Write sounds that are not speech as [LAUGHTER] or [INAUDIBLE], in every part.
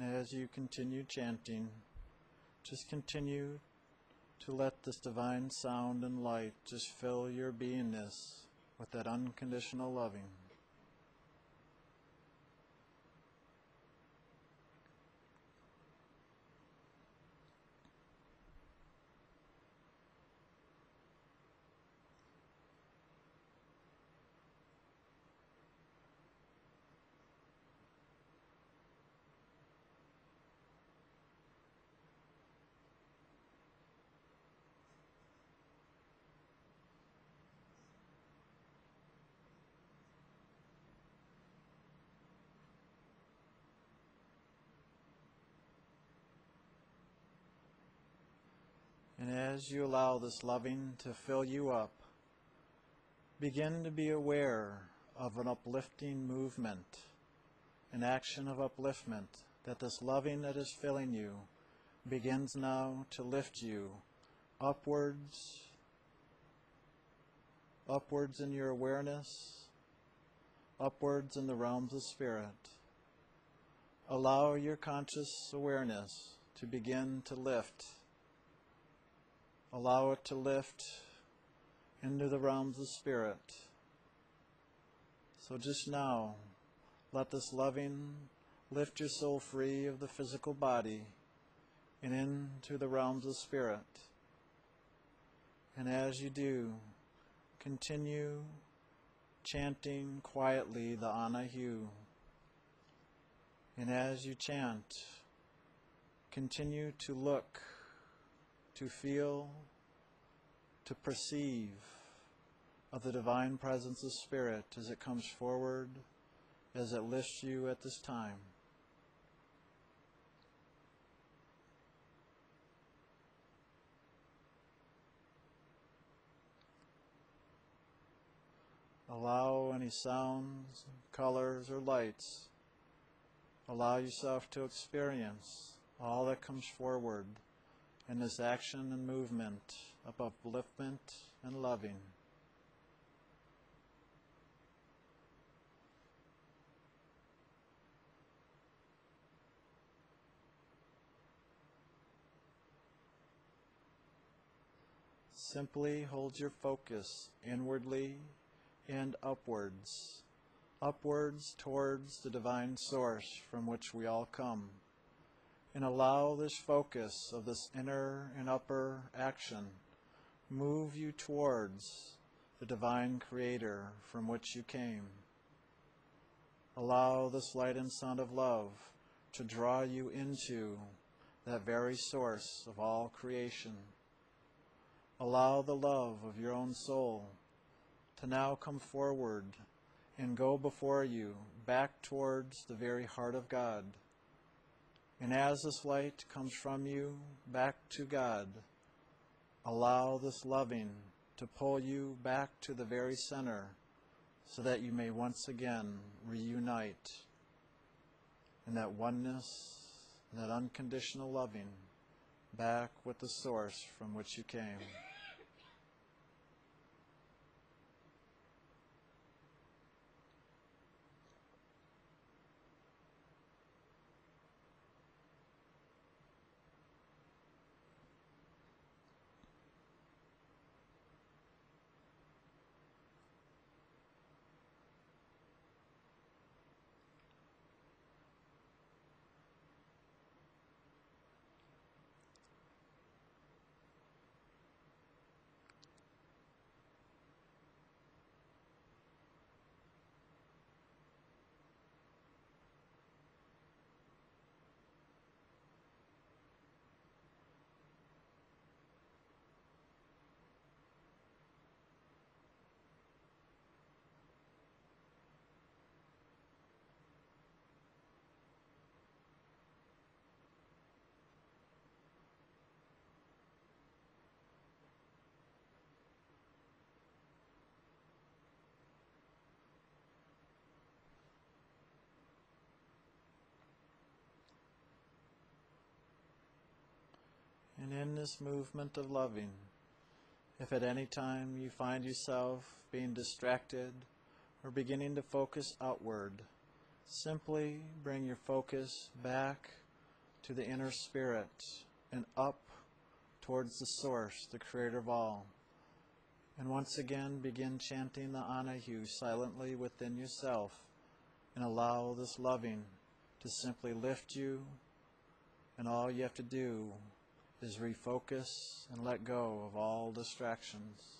And as you continue chanting, just continue to let this divine sound and light just fill your beingness with that unconditional loving. And as you allow this loving to fill you up, begin to be aware of an uplifting movement, an action of upliftment, that this loving that is filling you begins now to lift you upwards, upwards in your awareness, upwards in the realms of spirit. Allow your conscious awareness to begin to lift Allow it to lift into the realms of spirit. So just now, let this loving lift your soul free of the physical body and into the realms of spirit. And as you do, continue chanting quietly the Anahu. And as you chant, continue to look to feel, to perceive of the divine presence of Spirit as it comes forward, as it lifts you at this time. Allow any sounds, colors, or lights. Allow yourself to experience all that comes forward in this action and movement of upliftment and loving. Simply hold your focus inwardly and upwards, upwards towards the divine source from which we all come and allow this focus of this inner and upper action move you towards the divine creator from which you came. Allow this light and sound of love to draw you into that very source of all creation. Allow the love of your own soul to now come forward and go before you back towards the very heart of God and as this light comes from you back to God, allow this loving to pull you back to the very center so that you may once again reunite in that oneness, in that unconditional loving back with the source from which you came. And in this movement of loving, if at any time you find yourself being distracted or beginning to focus outward, simply bring your focus back to the inner spirit and up towards the source, the creator of all. And once again, begin chanting the Anahu silently within yourself and allow this loving to simply lift you. And all you have to do is refocus and let go of all distractions.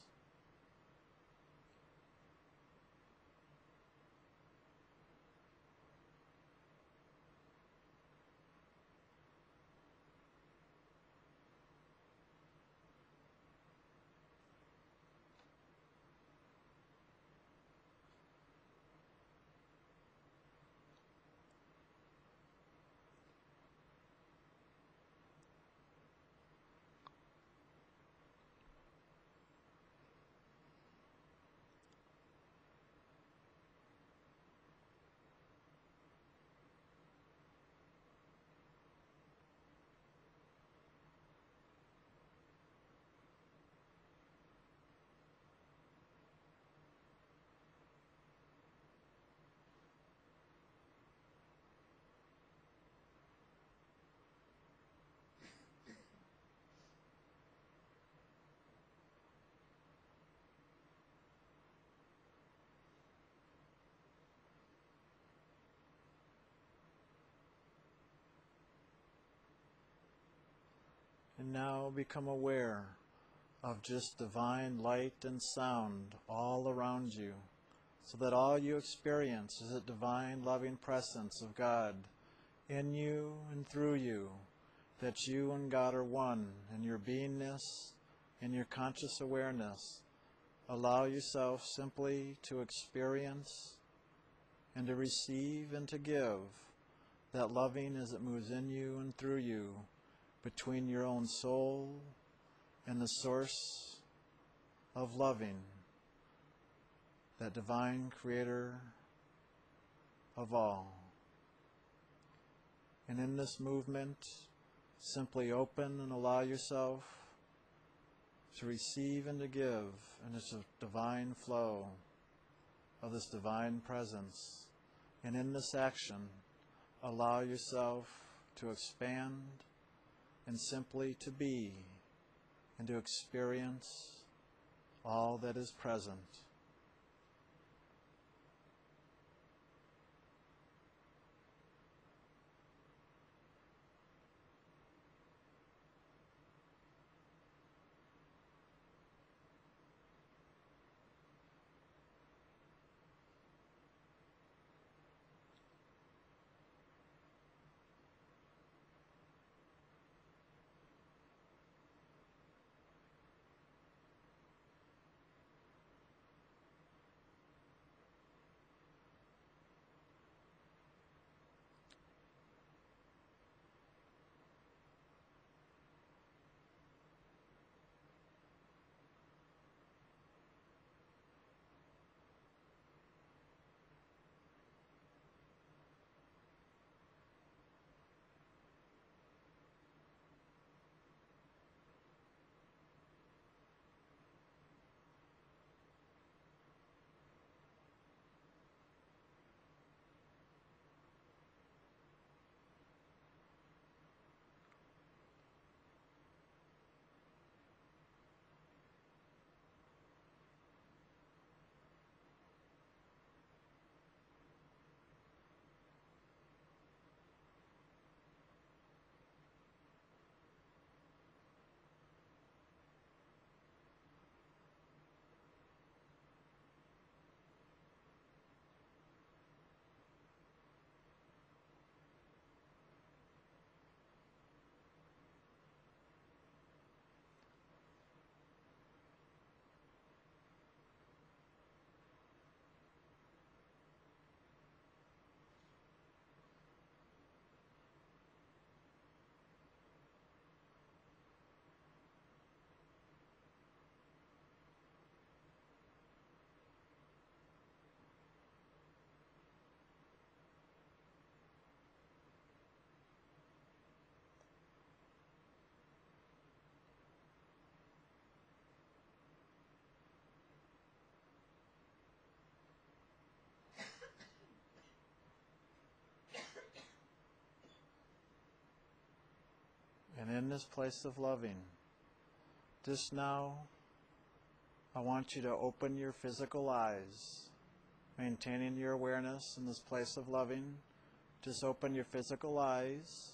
And now become aware of just divine light and sound all around you, so that all you experience is a divine loving presence of God in you and through you, that you and God are one in your beingness, in your conscious awareness. Allow yourself simply to experience and to receive and to give that loving as it moves in you and through you between your own soul and the source of loving, that divine creator of all. And in this movement, simply open and allow yourself to receive and to give in this divine flow of this divine presence. And in this action, allow yourself to expand and simply to be and to experience all that is present. And in this place of loving, just now, I want you to open your physical eyes, maintaining your awareness in this place of loving. Just open your physical eyes.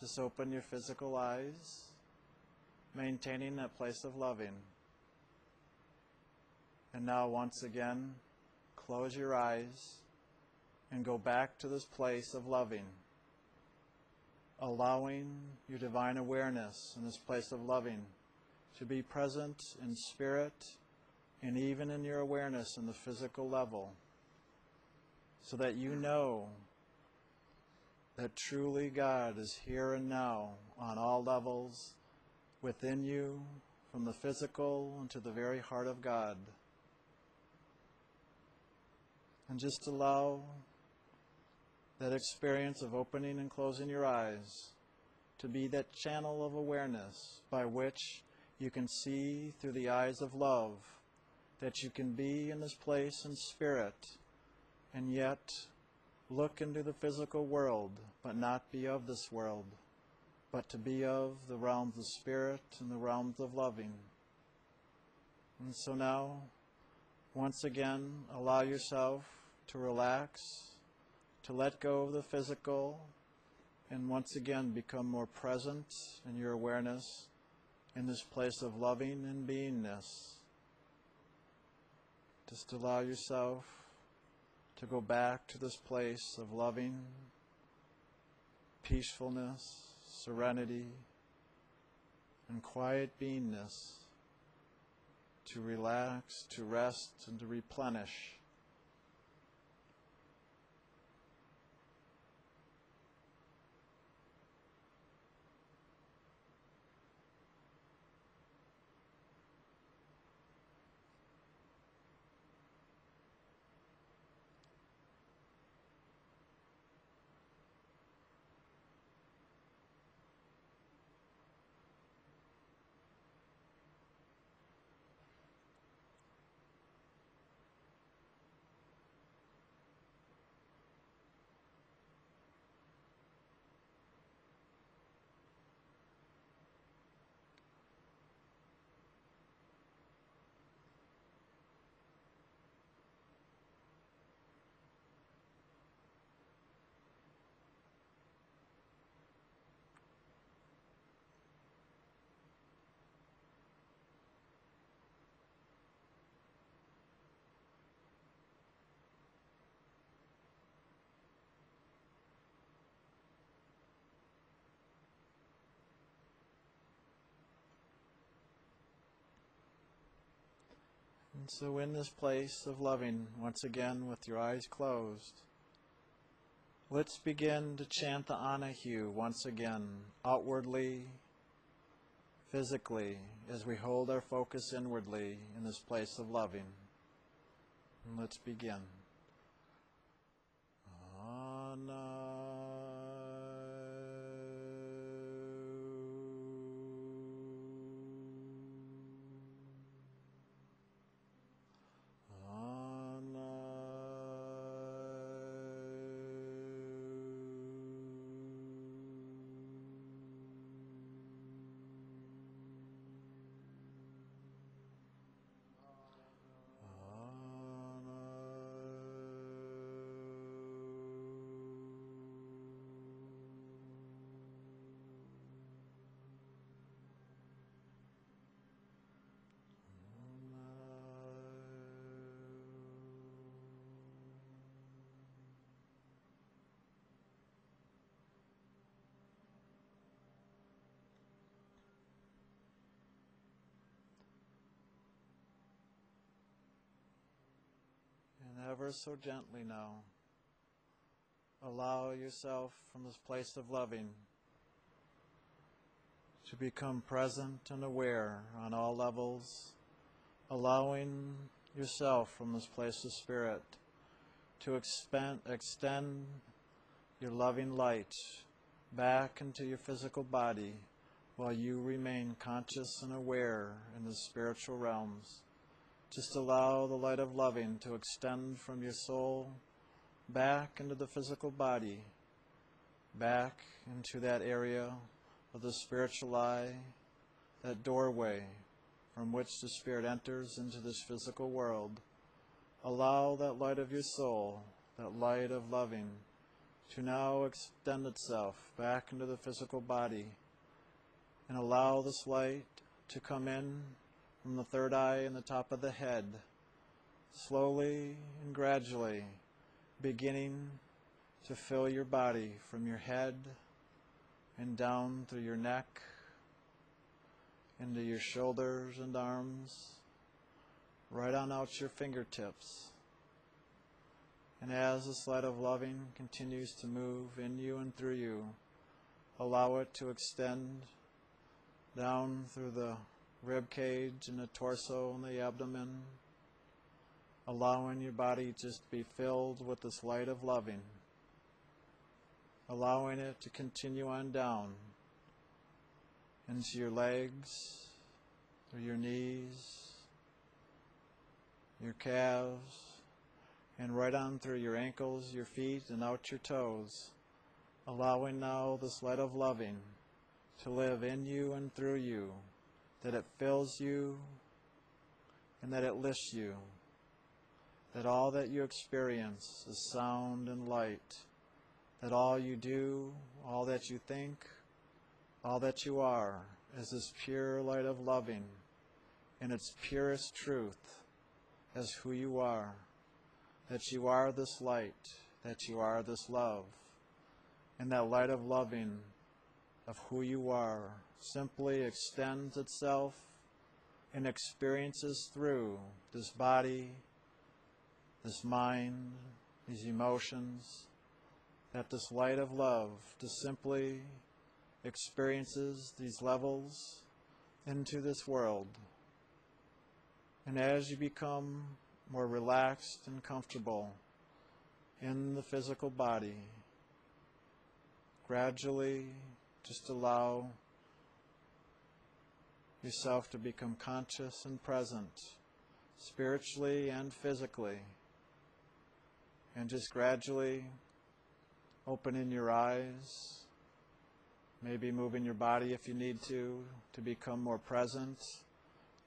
Just open your physical eyes, maintaining that place of loving. And now, once again, close your eyes and go back to this place of loving, allowing your divine awareness in this place of loving to be present in spirit and even in your awareness in the physical level, so that you know that truly God is here and now on all levels within you, from the physical into the very heart of God. And just allow that experience of opening and closing your eyes to be that channel of awareness by which you can see through the eyes of love that you can be in this place in spirit and yet look into the physical world but not be of this world but to be of the realms of spirit and the realms of loving. And so now once again allow yourself to relax to let go of the physical and once again become more present in your awareness in this place of loving and beingness. Just allow yourself to go back to this place of loving, peacefulness, serenity, and quiet beingness to relax, to rest, and to replenish. So, in this place of loving, once again with your eyes closed, let's begin to chant the Anahu once again, outwardly, physically, as we hold our focus inwardly in this place of loving. And let's begin. Ever so gently now, allow yourself from this place of loving to become present and aware on all levels, allowing yourself from this place of spirit to expand, extend your loving light back into your physical body while you remain conscious and aware in the spiritual realms. Just allow the light of loving to extend from your soul back into the physical body back into that area of the spiritual eye, that doorway from which the Spirit enters into this physical world. Allow that light of your soul, that light of loving, to now extend itself back into the physical body and allow this light to come in from the third eye and the top of the head, slowly and gradually beginning to fill your body from your head and down through your neck, into your shoulders and arms, right on out your fingertips. And as this light of loving continues to move in you and through you, allow it to extend down through the rib cage and the torso and the abdomen, allowing your body just to be filled with this light of loving, allowing it to continue on down into your legs, through your knees, your calves, and right on through your ankles, your feet, and out your toes, allowing now this light of loving to live in you and through you, that it fills you and that it lifts you, that all that you experience is sound and light, that all you do, all that you think, all that you are is this pure light of loving in its purest truth as who you are, that you are this light, that you are this love, and that light of loving of who you are simply extends itself and experiences through this body, this mind, these emotions, that this light of love just simply experiences these levels into this world. And as you become more relaxed and comfortable in the physical body, gradually just allow yourself to become conscious and present, spiritually and physically. And just gradually opening your eyes, maybe moving your body if you need to, to become more present,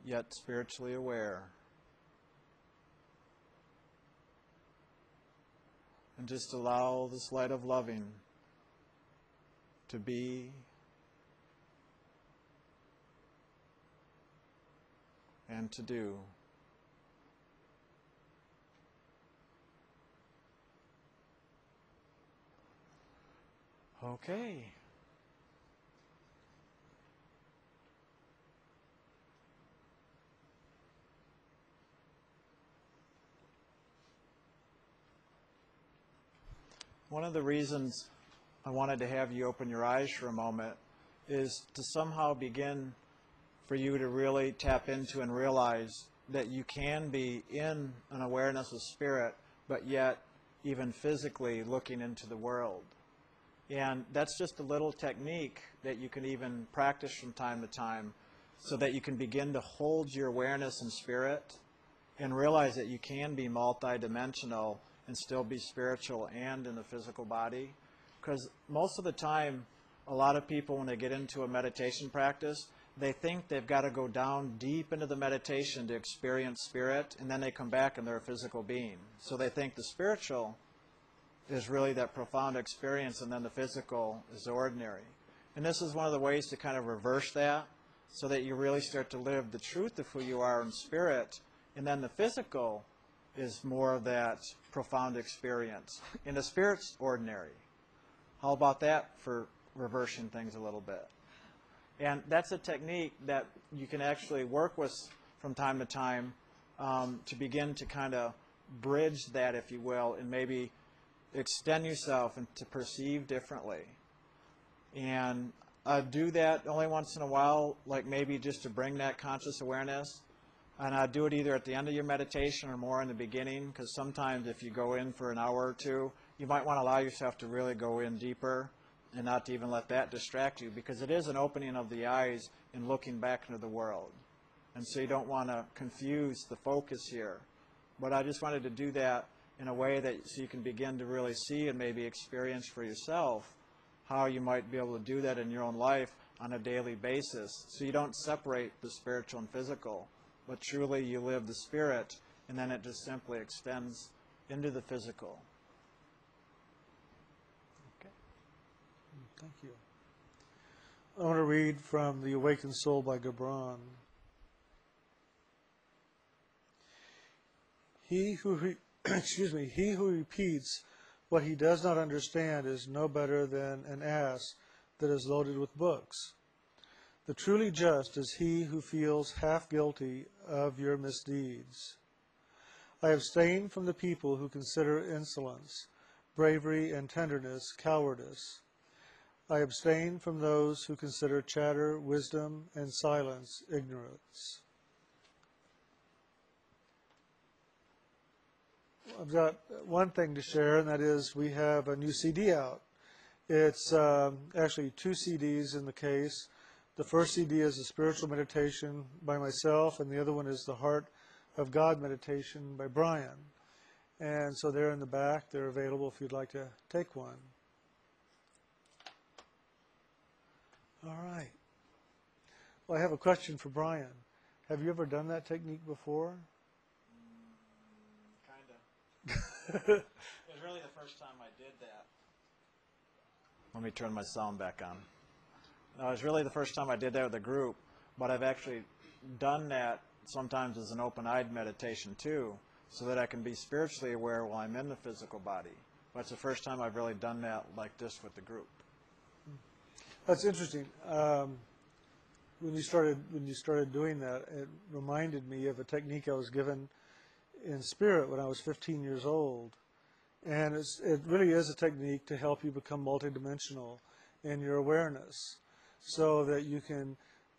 yet spiritually aware. And just allow this light of loving to be and to do. Okay. One of the reasons I wanted to have you open your eyes for a moment is to somehow begin for you to really tap into and realize that you can be in an awareness of spirit, but yet even physically looking into the world. And that's just a little technique that you can even practice from time to time so that you can begin to hold your awareness in spirit and realize that you can be multidimensional and still be spiritual and in the physical body. Because most of the time, a lot of people, when they get into a meditation practice, they think they've got to go down deep into the meditation to experience spirit, and then they come back and they're a physical being. So they think the spiritual is really that profound experience, and then the physical is ordinary. And this is one of the ways to kind of reverse that so that you really start to live the truth of who you are in spirit, and then the physical is more of that profound experience. And the spirit's ordinary. How about that for reversing things a little bit? And that's a technique that you can actually work with from time to time um, to begin to kind of bridge that, if you will, and maybe extend yourself and to perceive differently. And I do that only once in a while, like maybe just to bring that conscious awareness. And I do it either at the end of your meditation or more in the beginning, because sometimes if you go in for an hour or two, you might want to allow yourself to really go in deeper and not to even let that distract you because it is an opening of the eyes and looking back into the world. And so you don't want to confuse the focus here. But I just wanted to do that in a way that so you can begin to really see and maybe experience for yourself how you might be able to do that in your own life on a daily basis. So you don't separate the spiritual and physical, but truly you live the spirit, and then it just simply extends into the physical. Thank you. I want to read from The Awakened Soul by Gibran. He who re- [CLEARS THROAT] excuse me, he who repeats what he does not understand is no better than an ass that is loaded with books. The truly just is he who feels half guilty of your misdeeds. I abstain from the people who consider insolence, bravery, and tenderness cowardice. I abstain from those who consider chatter, wisdom, and silence ignorance. I've got one thing to share, and that is we have a new CD out. It's um, actually two CDs in the case. The first CD is a spiritual meditation by myself, and the other one is the Heart of God meditation by Brian. And so they're in the back. They're available if you'd like to take one. All right. Well, I have a question for Brian. Have you ever done that technique before? Kind of. [LAUGHS] it was really the first time I did that. Let me turn my sound back on. No, it was really the first time I did that with a group, but I've actually done that sometimes as an open-eyed meditation too, so that I can be spiritually aware while I'm in the physical body. But it's the first time I've really done that like this with the group. That's interesting. Um, when you started when you started doing that, it reminded me of a technique I was given in spirit when I was 15 years old, and it really is a technique to help you become multidimensional in your awareness, so that you can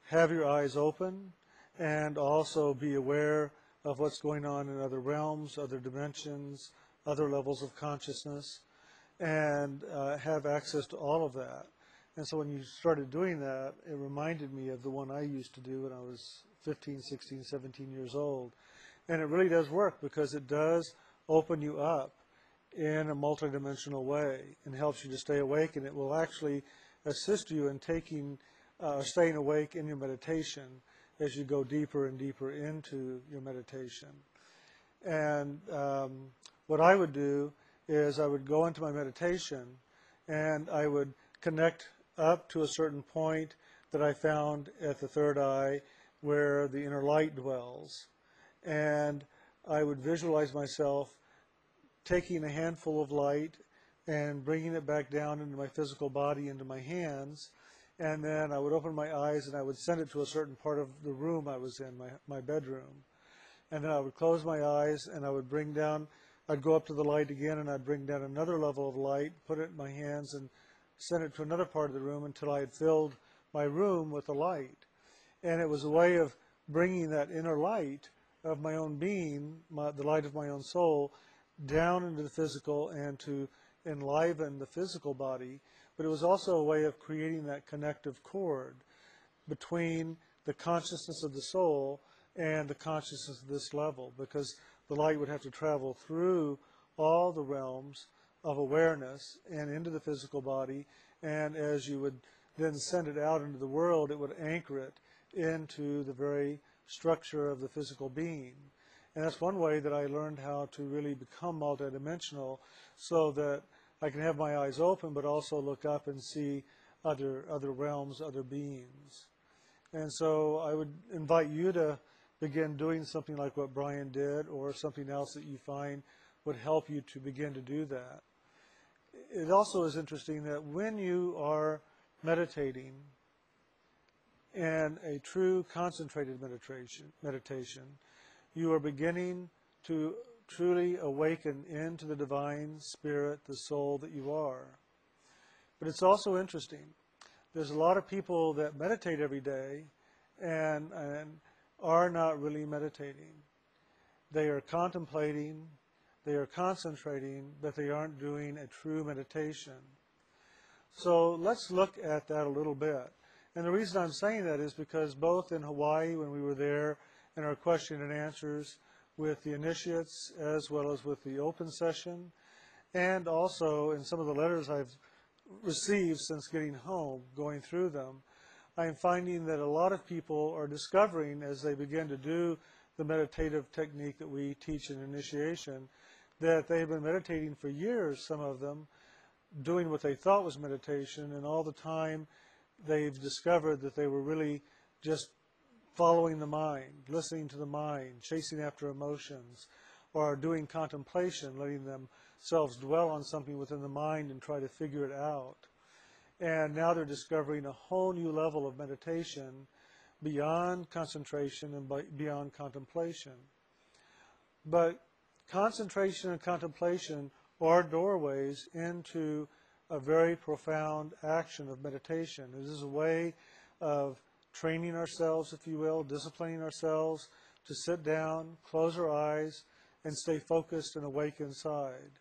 have your eyes open and also be aware of what's going on in other realms, other dimensions, other levels of consciousness, and uh, have access to all of that. And so when you started doing that, it reminded me of the one I used to do when I was 15, 16, 17 years old. And it really does work because it does open you up in a multidimensional way and helps you to stay awake. And it will actually assist you in taking, uh, staying awake in your meditation as you go deeper and deeper into your meditation. And um, what I would do is I would go into my meditation and I would connect up to a certain point that I found at the third eye where the inner light dwells. And I would visualize myself taking a handful of light and bringing it back down into my physical body, into my hands. And then I would open my eyes and I would send it to a certain part of the room I was in, my, my bedroom. And then I would close my eyes and I would bring down, I'd go up to the light again and I'd bring down another level of light, put it in my hands and sent it to another part of the room until I had filled my room with the light. And it was a way of bringing that inner light of my own being, my, the light of my own soul, down into the physical and to enliven the physical body. But it was also a way of creating that connective cord between the consciousness of the soul and the consciousness of this level, because the light would have to travel through all the realms of awareness and into the physical body. And as you would then send it out into the world, it would anchor it into the very structure of the physical being. And that's one way that I learned how to really become multidimensional so that I can have my eyes open but also look up and see other other realms, other beings. And so I would invite you to begin doing something like what Brian did or something else that you find would help you to begin to do that. It also is interesting that when you are meditating in a true concentrated meditation, meditation, you are beginning to truly awaken into the divine spirit, the soul that you are. But it's also interesting. There's a lot of people that meditate every day and, and are not really meditating. They are contemplating, they are concentrating, but they aren't doing a true meditation. So let's look at that a little bit. And the reason I'm saying that is because both in Hawaii, when we were there, in our question and answers with the initiates, as well as with the open session, and also in some of the letters I've received since getting home, going through them, I'm finding that a lot of people are discovering as they begin to do the meditative technique that we teach in initiation that they have been meditating for years, some of them, doing what they thought was meditation, and all the time they've discovered that they were really just following the mind, listening to the mind, chasing after emotions, or doing contemplation, letting themselves dwell on something within the mind and try to figure it out. And now they're discovering a whole new level of meditation beyond concentration and beyond contemplation. But concentration and contemplation are doorways into a very profound action of meditation. It is a way of training ourselves, if you will, disciplining ourselves to sit down, close our eyes, and stay focused and awake inside.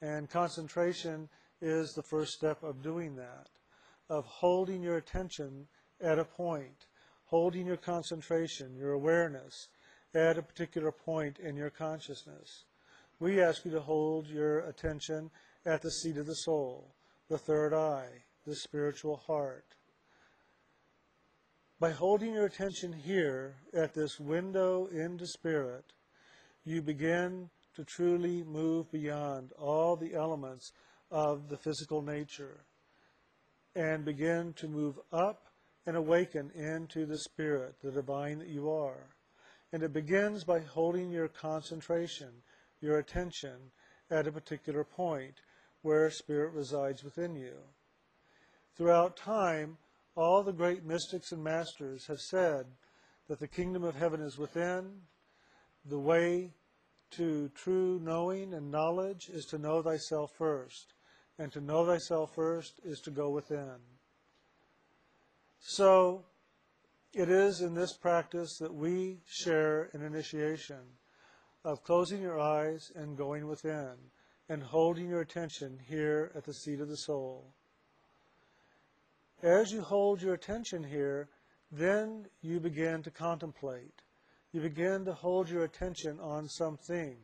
And concentration is the first step of doing that, of holding your attention at a point, holding your concentration, your awareness at a particular point in your consciousness. We ask you to hold your attention at the seat of the soul, the third eye, the spiritual heart. By holding your attention here at this window into spirit, you begin to truly move beyond all the elements of the physical nature and begin to move up and awaken into the spirit, the divine that you are. And it begins by holding your concentration, your attention at a particular point where spirit resides within you. Throughout time, all the great mystics and masters have said that the kingdom of heaven is within. The way to true knowing and knowledge is to know thyself first. And to know thyself first is to go within. So, it is in this practice that we share an initiation of closing your eyes and going within and holding your attention here at the seat of the soul. As you hold your attention here, then you begin to contemplate. You begin to hold your attention on something.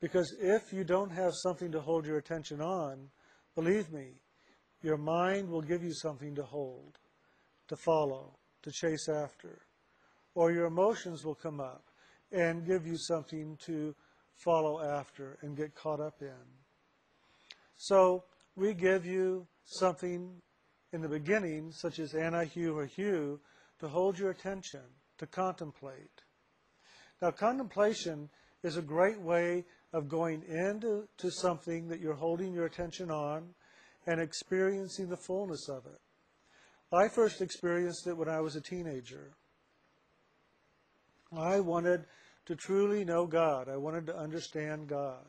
Because if you don't have something to hold your attention on, believe me, your mind will give you something to hold to follow, to chase after. Or your emotions will come up and give you something to follow after and get caught up in. So we give you something in the beginning, such as Anahu or Hu, to hold your attention, to contemplate. Now, contemplation is a great way of going into to something that you're holding your attention on and experiencing the fullness of it. I first experienced it when I was a teenager. I wanted to truly know God. I wanted to understand God.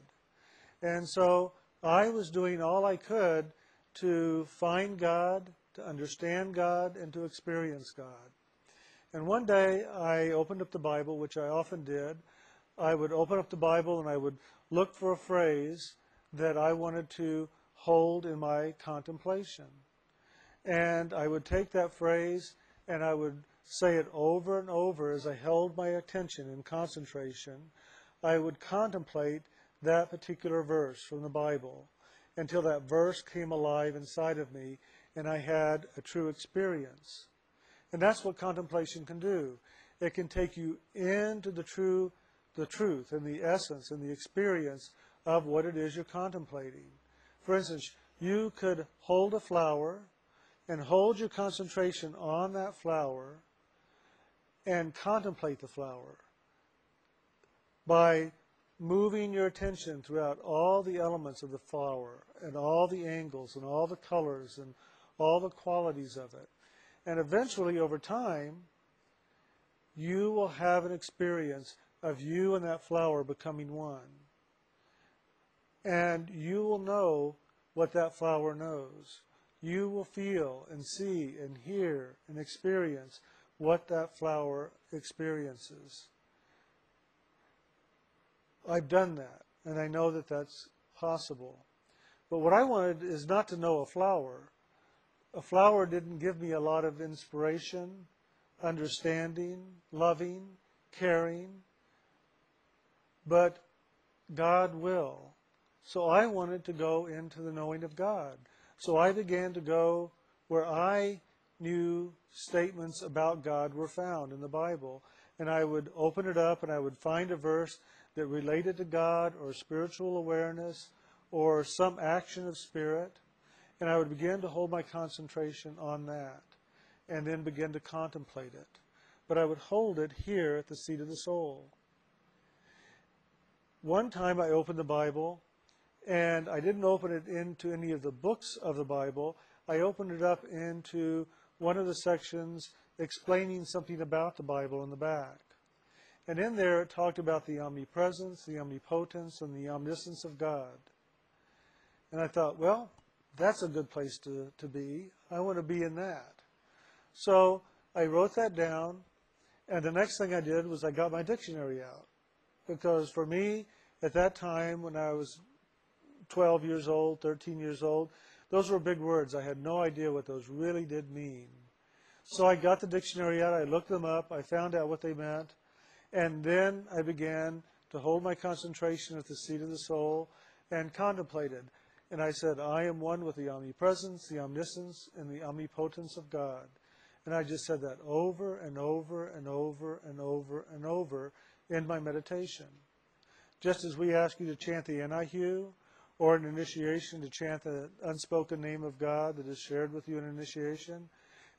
And so I was doing all I could to find God, to understand God, and to experience God. And one day I opened up the Bible, which I often did. I would open up the Bible and I would look for a phrase that I wanted to hold in my contemplation. And I would take that phrase and I would say it over and over as I held my attention in concentration. I would contemplate that particular verse from the Bible until that verse came alive inside of me and I had a true experience. And that's what contemplation can do. It can take you into the true the truth and the essence and the experience of what it is you're contemplating. For instance, you could hold a flower and hold your concentration on that flower and contemplate the flower by moving your attention throughout all the elements of the flower and all the angles and all the colors and all the qualities of it. And eventually, over time, you will have an experience of you and that flower becoming one. And you will know what that flower knows you will feel and see and hear and experience what that flower experiences. I've done that, and I know that that's possible. But what I wanted is not to know a flower. A flower didn't give me a lot of inspiration, understanding, loving, caring, but God will. So I wanted to go into the knowing of God. So I began to go where I knew statements about God were found in the Bible. And I would open it up and I would find a verse that related to God or spiritual awareness or some action of spirit. And I would begin to hold my concentration on that and then begin to contemplate it. But I would hold it here at the seat of the soul. One time I opened the Bible and I didn't open it into any of the books of the Bible. I opened it up into one of the sections explaining something about the Bible in the back. And in there it talked about the omnipresence, the omnipotence, and the omniscience of God. And I thought, well, that's a good place to, to be. I want to be in that. So I wrote that down, and the next thing I did was I got my dictionary out. Because for me, at that time, when I was 12 years old, 13 years old, those were big words. I had no idea what those really did mean. So I got the dictionary out, I looked them up, I found out what they meant, and then I began to hold my concentration at the seat of the soul and contemplated. And I said, I am one with the omnipresence, the omniscience, and the omnipotence of God. And I just said that over and over and over and over and over in my meditation. Just as we ask you to chant the Anahu, or an initiation to chant the unspoken name of God that is shared with you in initiation,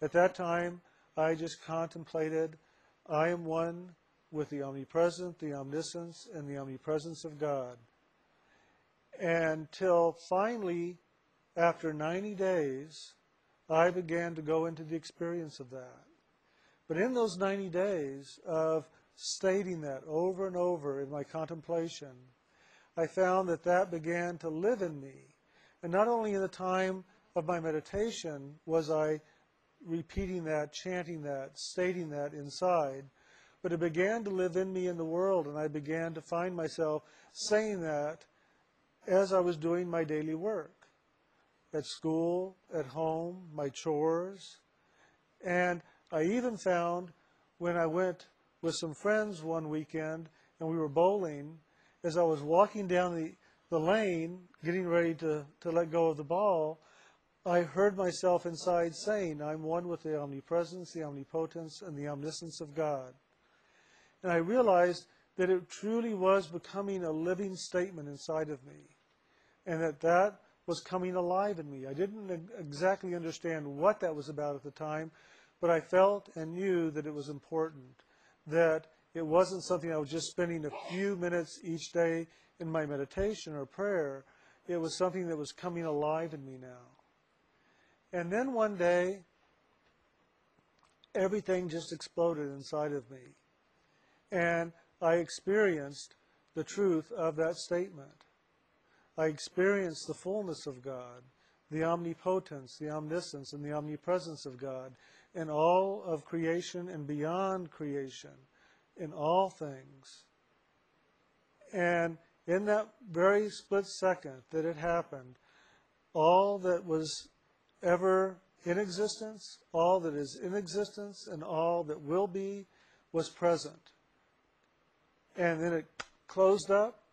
at that time I just contemplated, I am one with the omnipresent, the omniscience, and the omnipresence of God. Until finally, after 90 days, I began to go into the experience of that. But in those 90 days of stating that over and over in my contemplation, I found that that began to live in me. And not only in the time of my meditation was I repeating that, chanting that, stating that inside, but it began to live in me in the world, and I began to find myself saying that as I was doing my daily work at school, at home, my chores. And I even found when I went with some friends one weekend and we were bowling, as I was walking down the, the lane, getting ready to, to let go of the ball, I heard myself inside saying, I'm one with the omnipresence, the omnipotence, and the omniscience of God. And I realized that it truly was becoming a living statement inside of me. And that that was coming alive in me. I didn't exactly understand what that was about at the time, but I felt and knew that it was important. That it wasn't something I was just spending a few minutes each day in my meditation or prayer. It was something that was coming alive in me now. And then one day, everything just exploded inside of me. And I experienced the truth of that statement. I experienced the fullness of God, the omnipotence, the omniscience, and the omnipresence of God in all of creation and beyond creation in all things. And in that very split second that it happened, all that was ever in existence, all that is in existence, and all that will be was present. And then it closed up,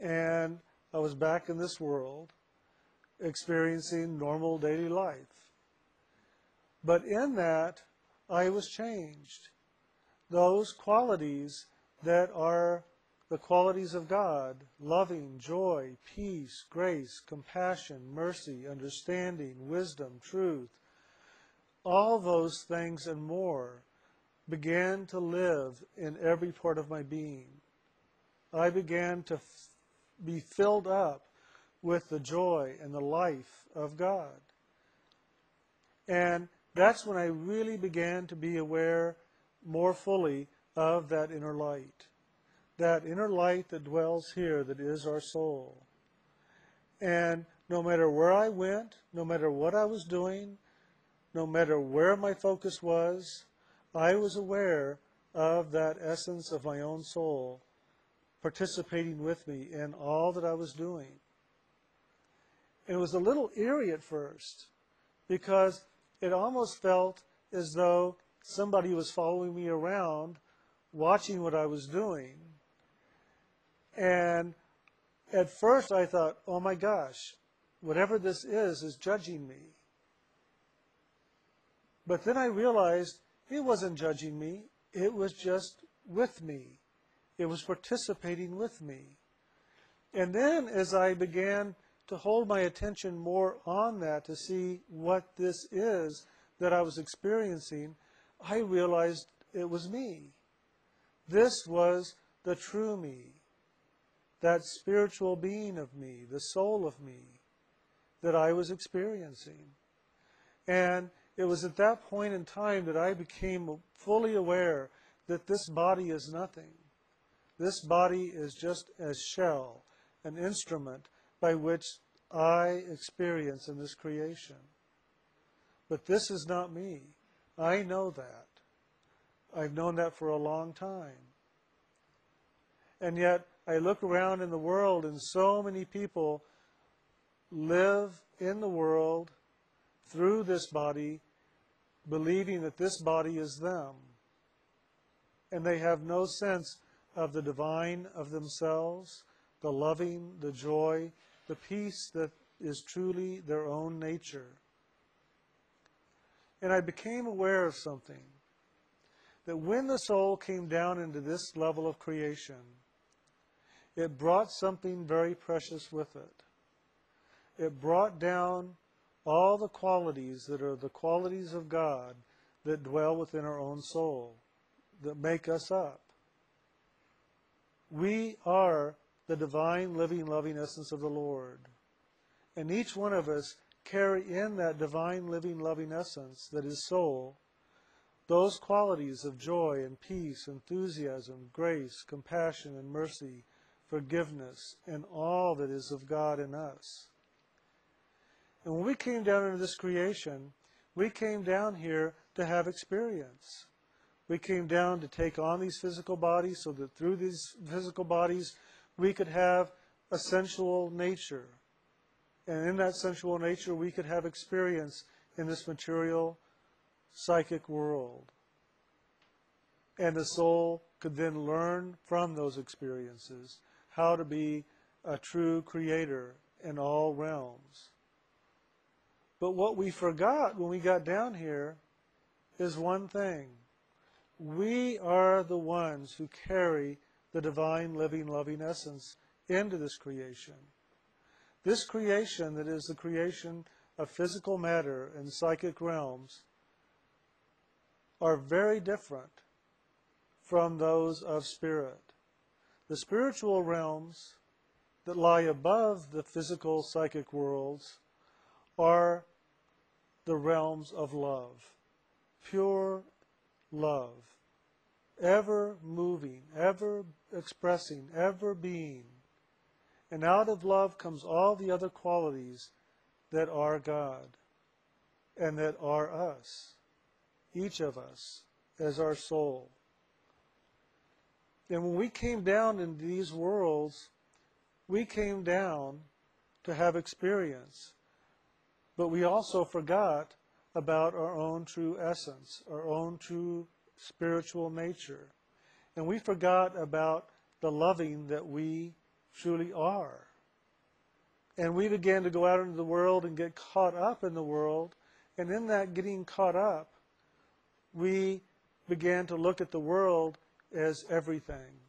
and I was back in this world experiencing normal daily life. But in that, I was changed those qualities that are the qualities of God loving, joy, peace, grace, compassion, mercy, understanding, wisdom, truth all those things and more began to live in every part of my being. I began to be filled up with the joy and the life of God. And that's when I really began to be aware more fully of that inner light. That inner light that dwells here, that is our soul. And no matter where I went, no matter what I was doing, no matter where my focus was, I was aware of that essence of my own soul participating with me in all that I was doing. And it was a little eerie at first because it almost felt as though somebody was following me around, watching what I was doing. And at first I thought, oh my gosh, whatever this is, is judging me. But then I realized it wasn't judging me, it was just with me. It was participating with me. And then as I began to hold my attention more on that to see what this is that I was experiencing, I realized it was me. This was the true me, that spiritual being of me, the soul of me that I was experiencing. And it was at that point in time that I became fully aware that this body is nothing. This body is just a shell, an instrument by which I experience in this creation. But this is not me. I know that. I've known that for a long time. And yet, I look around in the world, and so many people live in the world through this body, believing that this body is them. And they have no sense of the divine of themselves, the loving, the joy, the peace that is truly their own nature. And I became aware of something that when the soul came down into this level of creation, it brought something very precious with it. It brought down all the qualities that are the qualities of God that dwell within our own soul, that make us up. We are the divine, living, loving essence of the Lord. And each one of us carry in that divine, living, loving essence that is soul those qualities of joy and peace, enthusiasm, grace, compassion and mercy, forgiveness, and all that is of God in us. And when we came down into this creation, we came down here to have experience. We came down to take on these physical bodies so that through these physical bodies we could have a sensual nature. And in that sensual nature, we could have experience in this material psychic world. And the soul could then learn from those experiences how to be a true creator in all realms. But what we forgot when we got down here is one thing. We are the ones who carry the divine, living, loving essence into this creation. This creation that is the creation of physical matter and psychic realms are very different from those of spirit. The spiritual realms that lie above the physical psychic worlds are the realms of love, pure love ever moving, ever expressing, ever being. And out of love comes all the other qualities that are God and that are us, each of us as our soul. And when we came down in these worlds, we came down to have experience. But we also forgot about our own true essence, our own true spiritual nature. And we forgot about the loving that we truly are. And we began to go out into the world and get caught up in the world. And in that getting caught up, we began to look at the world as everything.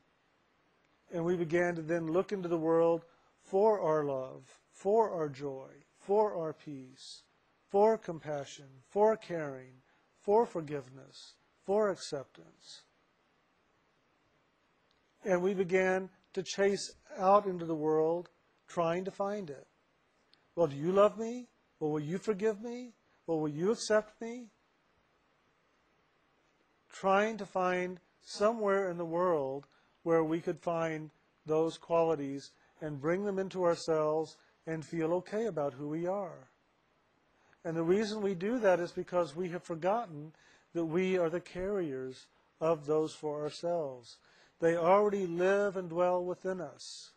And we began to then look into the world for our love, for our joy, for our peace, for compassion, for caring, for forgiveness, for acceptance. And we began to chase out into the world trying to find it. Well, do you love me? Well, will you forgive me? Well, will you accept me? Trying to find somewhere in the world where we could find those qualities and bring them into ourselves and feel okay about who we are. And the reason we do that is because we have forgotten that we are the carriers of those for ourselves. They already live and dwell within us.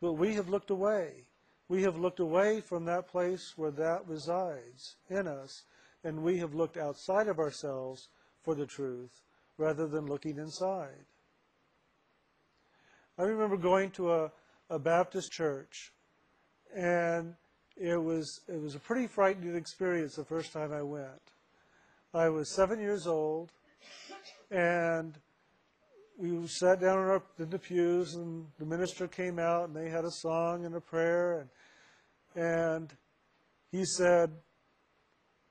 But we have looked away. We have looked away from that place where that resides in us, and we have looked outside of ourselves for the truth rather than looking inside. I remember going to a, a Baptist church, and it was it was a pretty frightening experience the first time I went. I was seven years old, and we sat down in, our, in the pews, and the minister came out, and they had a song and a prayer, and and he said,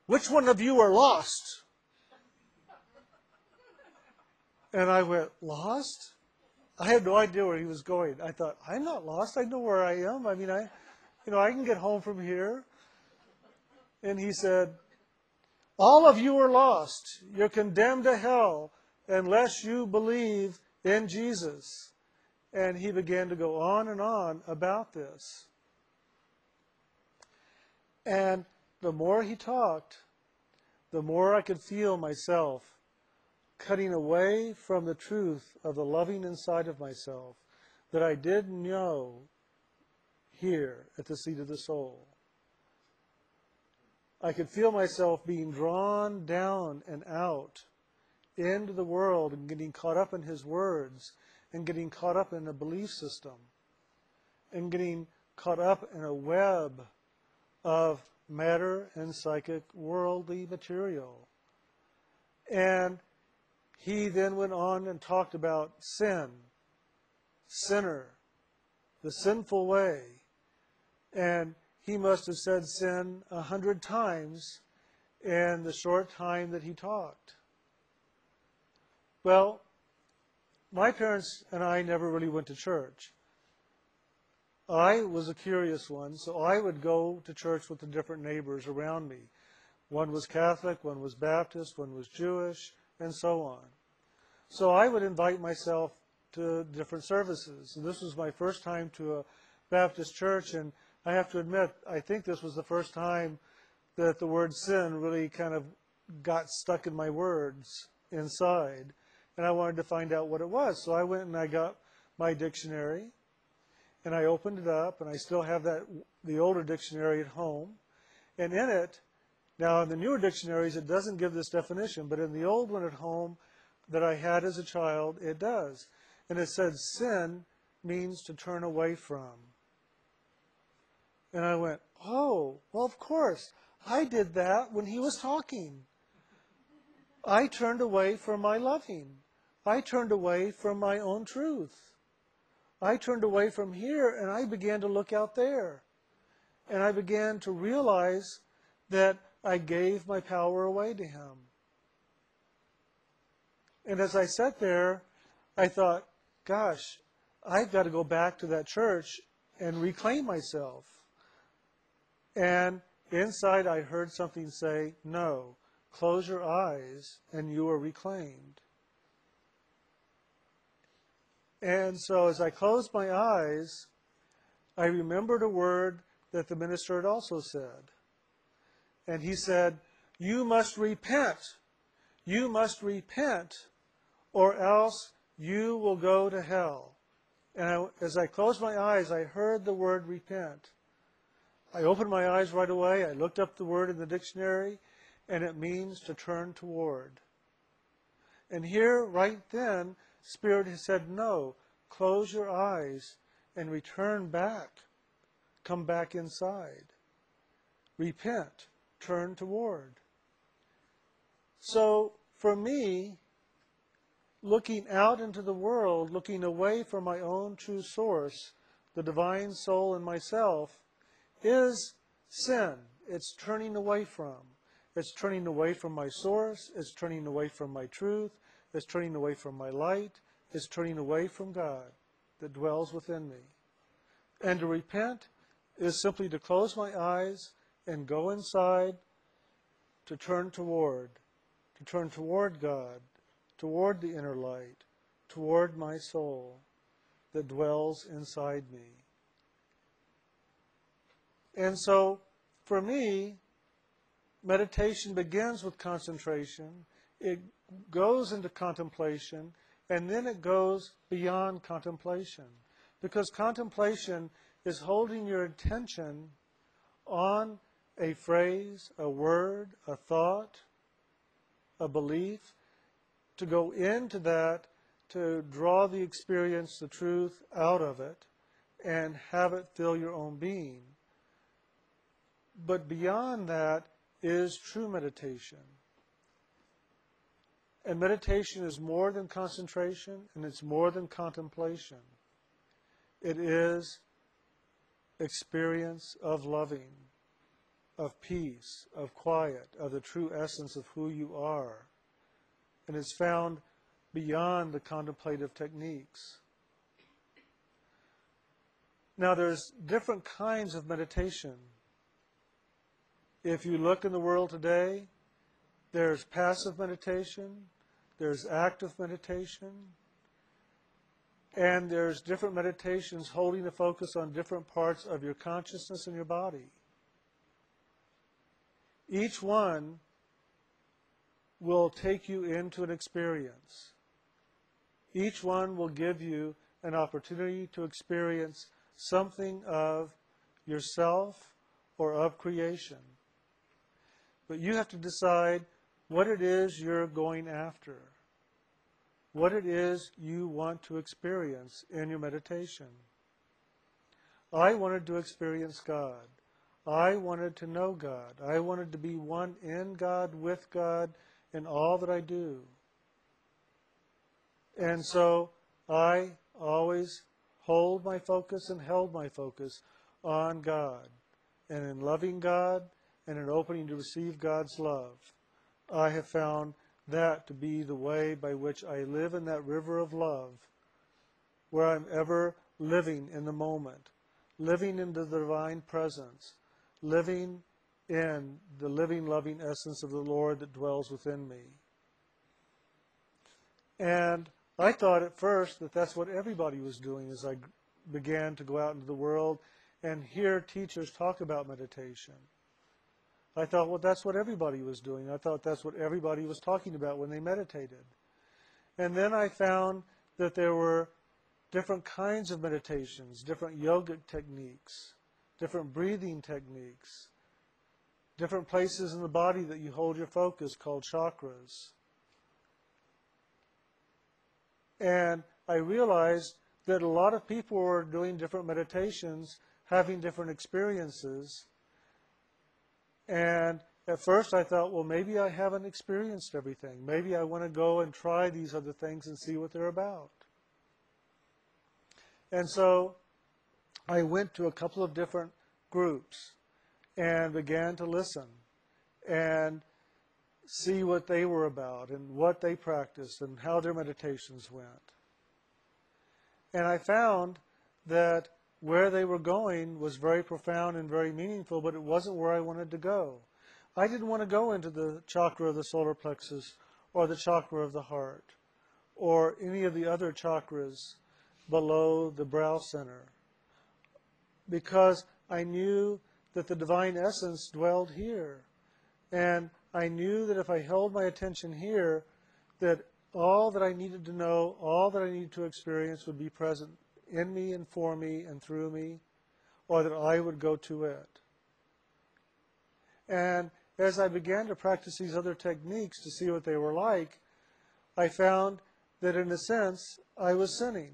"Which one of you are lost?" And I went, "Lost?" I had no idea where he was going. I thought, "I'm not lost. I know where I am. I mean, I, you know, I can get home from here." And he said, "All of you are lost. You're condemned to hell unless you believe in Jesus." And he began to go on and on about this. And the more he talked, the more I could feel myself cutting away from the truth of the loving inside of myself that I did know here at the seat of the soul. I could feel myself being drawn down and out into the world and getting caught up in his words and getting caught up in a belief system and getting caught up in a web of matter and psychic worldly material. And he then went on and talked about sin, sinner, the sinful way. And he must have said sin a hundred times in the short time that he talked. Well, my parents and I never really went to church. I was a curious one, so I would go to church with the different neighbors around me. One was Catholic, one was Baptist, one was Jewish, and so on. So I would invite myself to different services. And this was my first time to a Baptist church, and I have to admit, I think this was the first time that the word sin really kind of got stuck in my words inside. And I wanted to find out what it was. So I went and I got my dictionary and I opened it up, and I still have that the older dictionary at home. And in it, now in the newer dictionaries, it doesn't give this definition, but in the old one at home that I had as a child, it does. And it said sin means to turn away from. And I went, oh, well, of course. I did that when he was talking. I turned away from my loving. I turned away from my own truth. I turned away from here and I began to look out there. And I began to realize that I gave my power away to him. And as I sat there, I thought, gosh, I've got to go back to that church and reclaim myself. And inside I heard something say, no, close your eyes and you are reclaimed. And so as I closed my eyes, I remembered a word that the minister had also said. And he said, You must repent. You must repent, or else you will go to hell. And I, as I closed my eyes, I heard the word repent. I opened my eyes right away. I looked up the word in the dictionary, and it means to turn toward. And here, right then, Spirit has said, no, close your eyes and return back. Come back inside. Repent. Turn toward. So, for me, looking out into the world, looking away from my own true source, the divine soul in myself, is sin. It's turning away from. It's turning away from my source. It's turning away from my truth is turning away from my light, is turning away from God that dwells within me. And to repent is simply to close my eyes and go inside to turn toward, to turn toward God, toward the inner light, toward my soul that dwells inside me. And so, for me, meditation begins with concentration. It goes into contemplation, and then it goes beyond contemplation. Because contemplation is holding your attention on a phrase, a word, a thought, a belief, to go into that, to draw the experience, the truth out of it, and have it fill your own being. But beyond that is true meditation. And meditation is more than concentration and it's more than contemplation. It is experience of loving, of peace, of quiet, of the true essence of who you are. And it's found beyond the contemplative techniques. Now, there's different kinds of meditation. If you look in the world today, there's passive meditation, there's active meditation, and there's different meditations holding the focus on different parts of your consciousness and your body. Each one will take you into an experience. Each one will give you an opportunity to experience something of yourself or of creation. But you have to decide what it is you're going after, what it is you want to experience in your meditation. I wanted to experience God. I wanted to know God. I wanted to be one in God, with God, in all that I do. And so I always hold my focus and held my focus on God. And in loving God and in opening to receive God's love, I have found that to be the way by which I live in that river of love, where I'm ever living in the moment, living in the divine presence, living in the living, loving essence of the Lord that dwells within me. And I thought at first that that's what everybody was doing as I began to go out into the world and hear teachers talk about meditation. I thought, well, that's what everybody was doing. I thought that's what everybody was talking about when they meditated. And then I found that there were different kinds of meditations, different yogic techniques, different breathing techniques, different places in the body that you hold your focus called chakras. And I realized that a lot of people were doing different meditations, having different experiences. And at first I thought, well, maybe I haven't experienced everything. Maybe I want to go and try these other things and see what they're about. And so I went to a couple of different groups and began to listen and see what they were about and what they practiced and how their meditations went. And I found that where they were going was very profound and very meaningful, but it wasn't where I wanted to go. I didn't want to go into the chakra of the solar plexus or the chakra of the heart or any of the other chakras below the brow center because I knew that the divine essence dwelled here. And I knew that if I held my attention here, that all that I needed to know, all that I needed to experience would be present in me and for me and through me, or that I would go to it. And as I began to practice these other techniques to see what they were like, I found that in a sense I was sinning.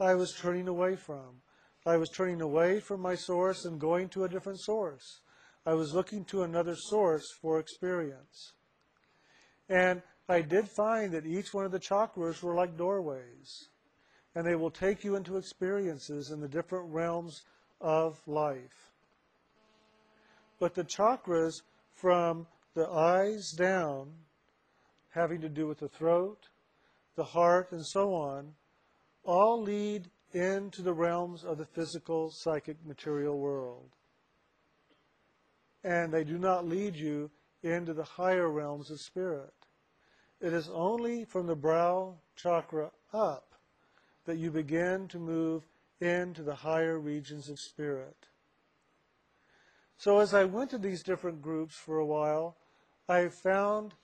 I was turning away from. I was turning away from my source and going to a different source. I was looking to another source for experience. And I did find that each one of the chakras were like doorways, and they will take you into experiences in the different realms of life. But the chakras from the eyes down, having to do with the throat, the heart, and so on, all lead into the realms of the physical, psychic, material world. And they do not lead you into the higher realms of spirit. It is only from the brow chakra up that you begin to move into the higher regions of spirit. So as I went to these different groups for a while, I found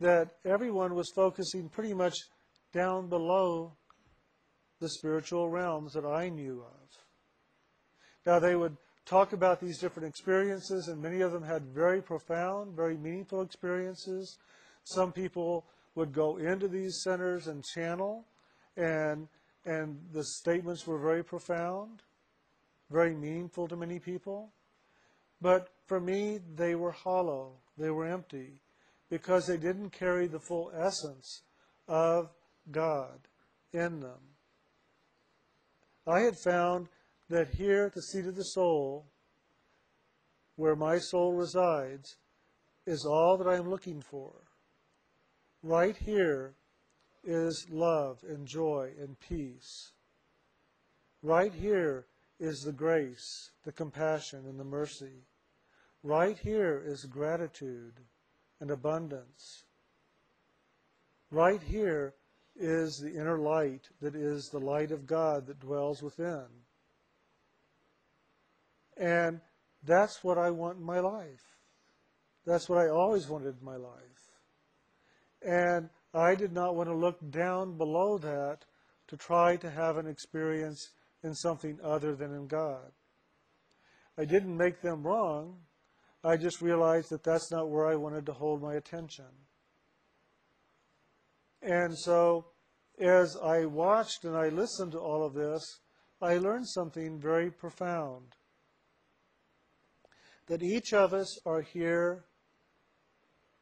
that everyone was focusing pretty much down below the spiritual realms that I knew of. Now they would talk about these different experiences, and many of them had very profound, very meaningful experiences. Some people would go into these centers and channel and and the statements were very profound, very meaningful to many people. But for me, they were hollow, they were empty, because they didn't carry the full essence of God in them. I had found that here at the seat of the soul, where my soul resides, is all that I am looking for. Right here is love and joy and peace. Right here is the grace, the compassion, and the mercy. Right here is gratitude and abundance. Right here is the inner light that is the light of God that dwells within. And that's what I want in my life. That's what I always wanted in my life. And I did not want to look down below that to try to have an experience in something other than in God. I didn't make them wrong. I just realized that that's not where I wanted to hold my attention. And so, as I watched and I listened to all of this, I learned something very profound. That each of us are here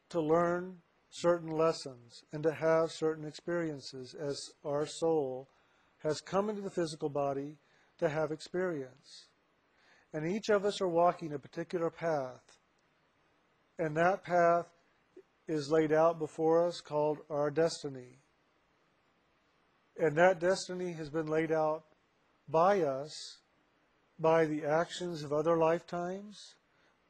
to learn certain lessons and to have certain experiences as our soul has come into the physical body to have experience. And each of us are walking a particular path. And that path is laid out before us called our destiny. And that destiny has been laid out by us by the actions of other lifetimes,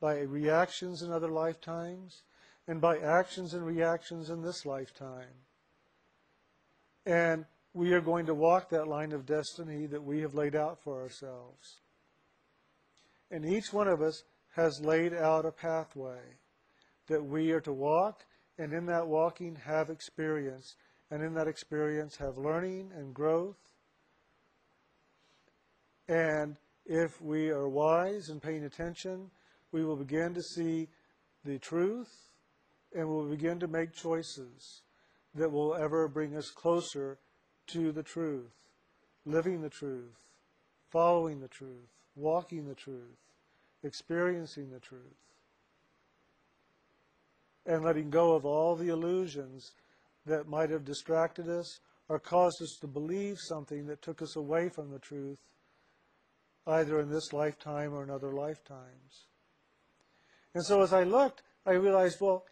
by reactions in other lifetimes, and by actions and reactions in this lifetime. And we are going to walk that line of destiny that we have laid out for ourselves. And each one of us has laid out a pathway that we are to walk, and in that walking have experience, and in that experience have learning and growth. And if we are wise and paying attention, we will begin to see the truth and we'll begin to make choices that will ever bring us closer to the truth, living the truth, following the truth, walking the truth, experiencing the truth, and letting go of all the illusions that might have distracted us or caused us to believe something that took us away from the truth, either in this lifetime or in other lifetimes. And so as I looked, I realized, well,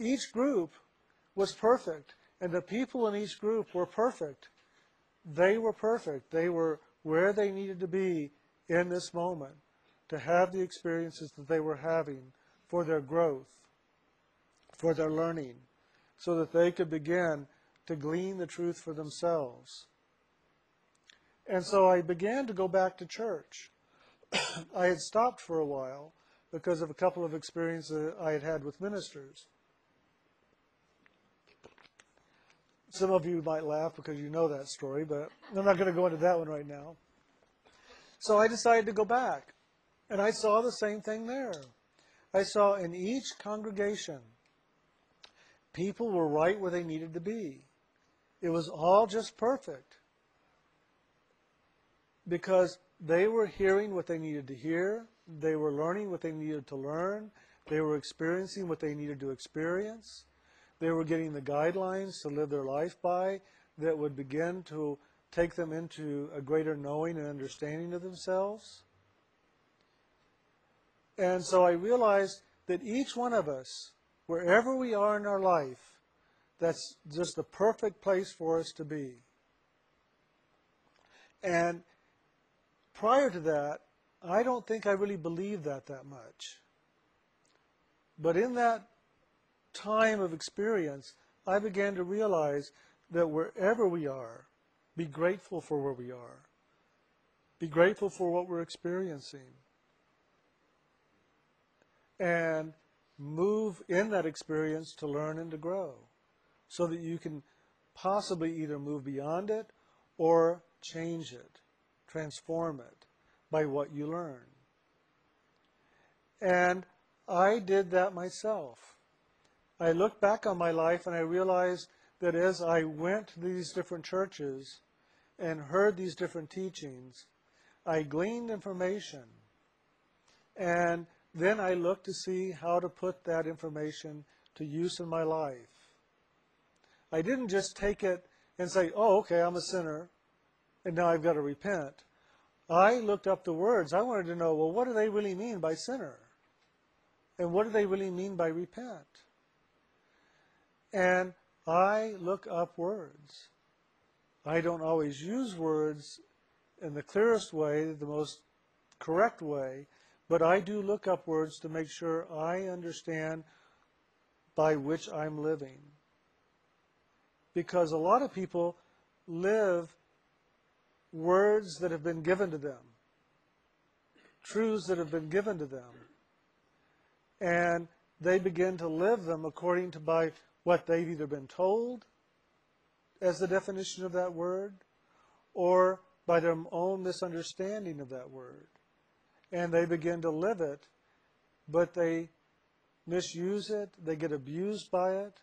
each group was perfect, and the people in each group were perfect. They were perfect. They were where they needed to be in this moment to have the experiences that they were having for their growth, for their learning, so that they could begin to glean the truth for themselves. And so I began to go back to church. [COUGHS] I had stopped for a while because of a couple of experiences I had had with ministers. Some of you might laugh because you know that story, but I'm not going to go into that one right now. So I decided to go back, and I saw the same thing there. I saw in each congregation, people were right where they needed to be. It was all just perfect because they were hearing what they needed to hear, they were learning what they needed to learn, they were experiencing what they needed to experience. They were getting the guidelines to live their life by that would begin to take them into a greater knowing and understanding of themselves. And so I realized that each one of us, wherever we are in our life, that's just the perfect place for us to be. And prior to that, I don't think I really believed that that much. But in that time of experience, I began to realize that wherever we are, be grateful for where we are. Be grateful for what we're experiencing. And move in that experience to learn and to grow so that you can possibly either move beyond it or change it, transform it by what you learn. And I did that myself. I look back on my life and I realize that as I went to these different churches and heard these different teachings, I gleaned information. And then I looked to see how to put that information to use in my life. I didn't just take it and say, oh, okay, I'm a sinner, and now I've got to repent. I looked up the words. I wanted to know, well, what do they really mean by sinner? And what do they really mean by repent? And I look up words. I don't always use words in the clearest way, the most correct way, but I do look up words to make sure I understand by which I'm living. Because a lot of people live words that have been given to them, truths that have been given to them, and they begin to live them according to by what they've either been told as the definition of that word or by their own misunderstanding of that word. And they begin to live it, but they misuse it, they get abused by it,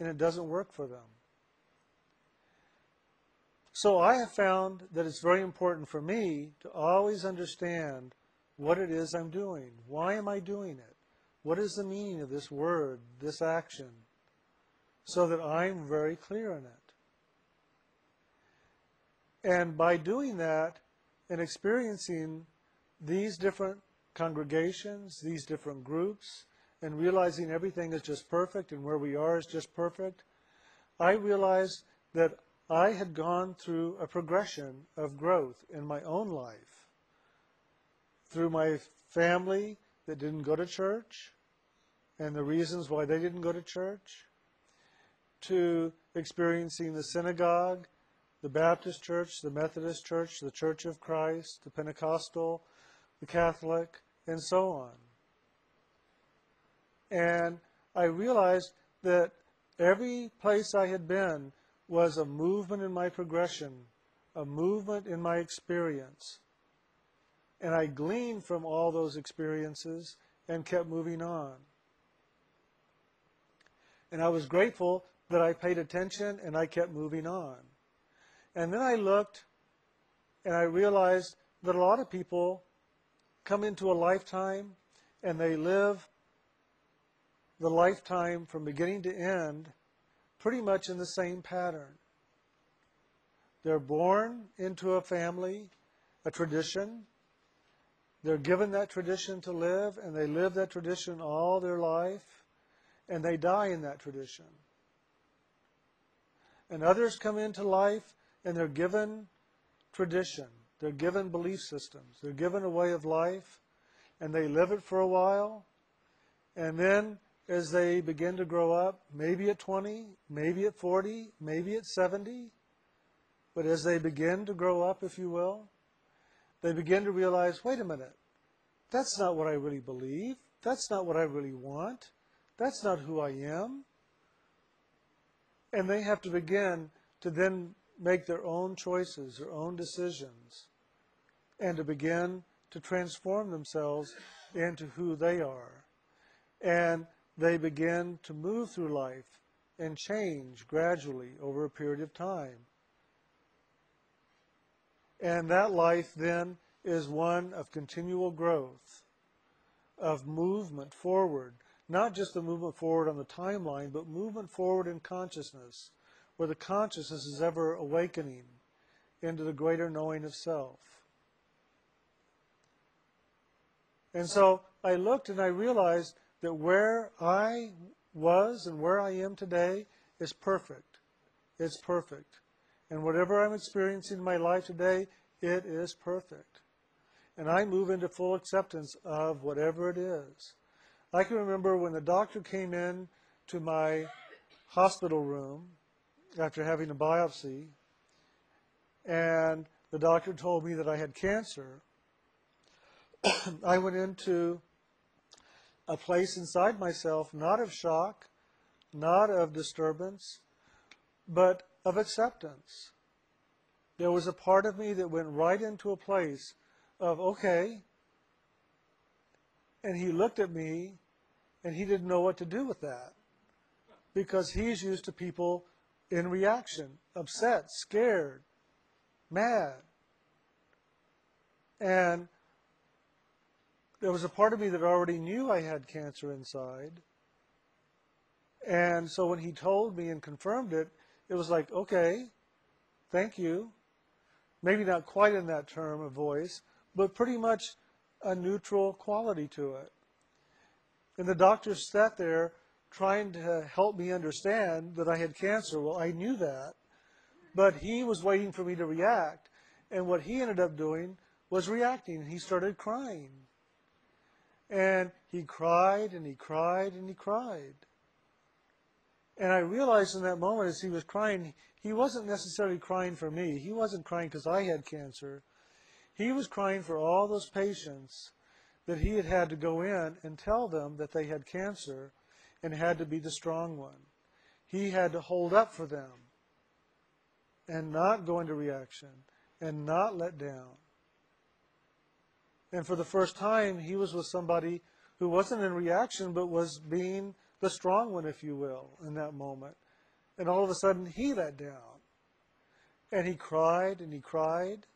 and it doesn't work for them. So I have found that it's very important for me to always understand what it is I'm doing. Why am I doing it? What is the meaning of this word, this action? So that I'm very clear in it. And by doing that and experiencing these different congregations, these different groups, and realizing everything is just perfect and where we are is just perfect, I realized that I had gone through a progression of growth in my own life. Through my family that didn't go to church and the reasons why they didn't go to church, to experiencing the synagogue, the Baptist church, the Methodist church, the Church of Christ, the Pentecostal, the Catholic, and so on. And I realized that every place I had been was a movement in my progression, a movement in my experience. And I gleaned from all those experiences and kept moving on. And I was grateful that I paid attention and I kept moving on. And then I looked and I realized that a lot of people come into a lifetime and they live the lifetime from beginning to end pretty much in the same pattern. They're born into a family, a tradition. They're given that tradition to live, and they live that tradition all their life, and they die in that tradition. And others come into life, and they're given tradition. They're given belief systems. They're given a way of life, and they live it for a while, and then as they begin to grow up, maybe at 20, maybe at 40, maybe at 70. But as they begin to grow up, if you will, they begin to realize wait a minute, that's not what I really believe. That's not what I really want. That's not who I am. And they have to begin to then make their own choices, their own decisions, and to begin to transform themselves into who they are. And they begin to move through life and change gradually over a period of time. And that life then is one of continual growth, of movement forward, not just the movement forward on the timeline, but movement forward in consciousness, where the consciousness is ever awakening into the greater knowing of self. And so I looked and I realized that where I was and where I am today is perfect. It's perfect. And whatever I'm experiencing in my life today, it is perfect. And I move into full acceptance of whatever it is. I can remember when the doctor came in to my hospital room after having a biopsy, and the doctor told me that I had cancer. [CLEARS THROAT] I went into a place inside myself, not of shock, not of disturbance, but of acceptance. There was a part of me that went right into a place of, okay. And he looked at me and he didn't know what to do with that because he's used to people in reaction, upset, scared, mad. And there was a part of me that already knew I had cancer inside. And so when he told me and confirmed it, it was like, okay, thank you. Maybe not quite in that term of voice, but pretty much a neutral quality to it. And the doctor sat there trying to help me understand that I had cancer. Well, I knew that, but he was waiting for me to react. And what he ended up doing was reacting. He started crying. And he cried and he cried and he cried. And I realized in that moment as he was crying, he wasn't necessarily crying for me. He wasn't crying because I had cancer. He was crying for all those patients that he had had to go in and tell them that they had cancer and had to be the strong one. He had to hold up for them and not go into reaction and not let down. And for the first time, he was with somebody who wasn't in reaction but was being the strong one, if you will, in that moment. And all of a sudden, he let down. And he cried and he cried.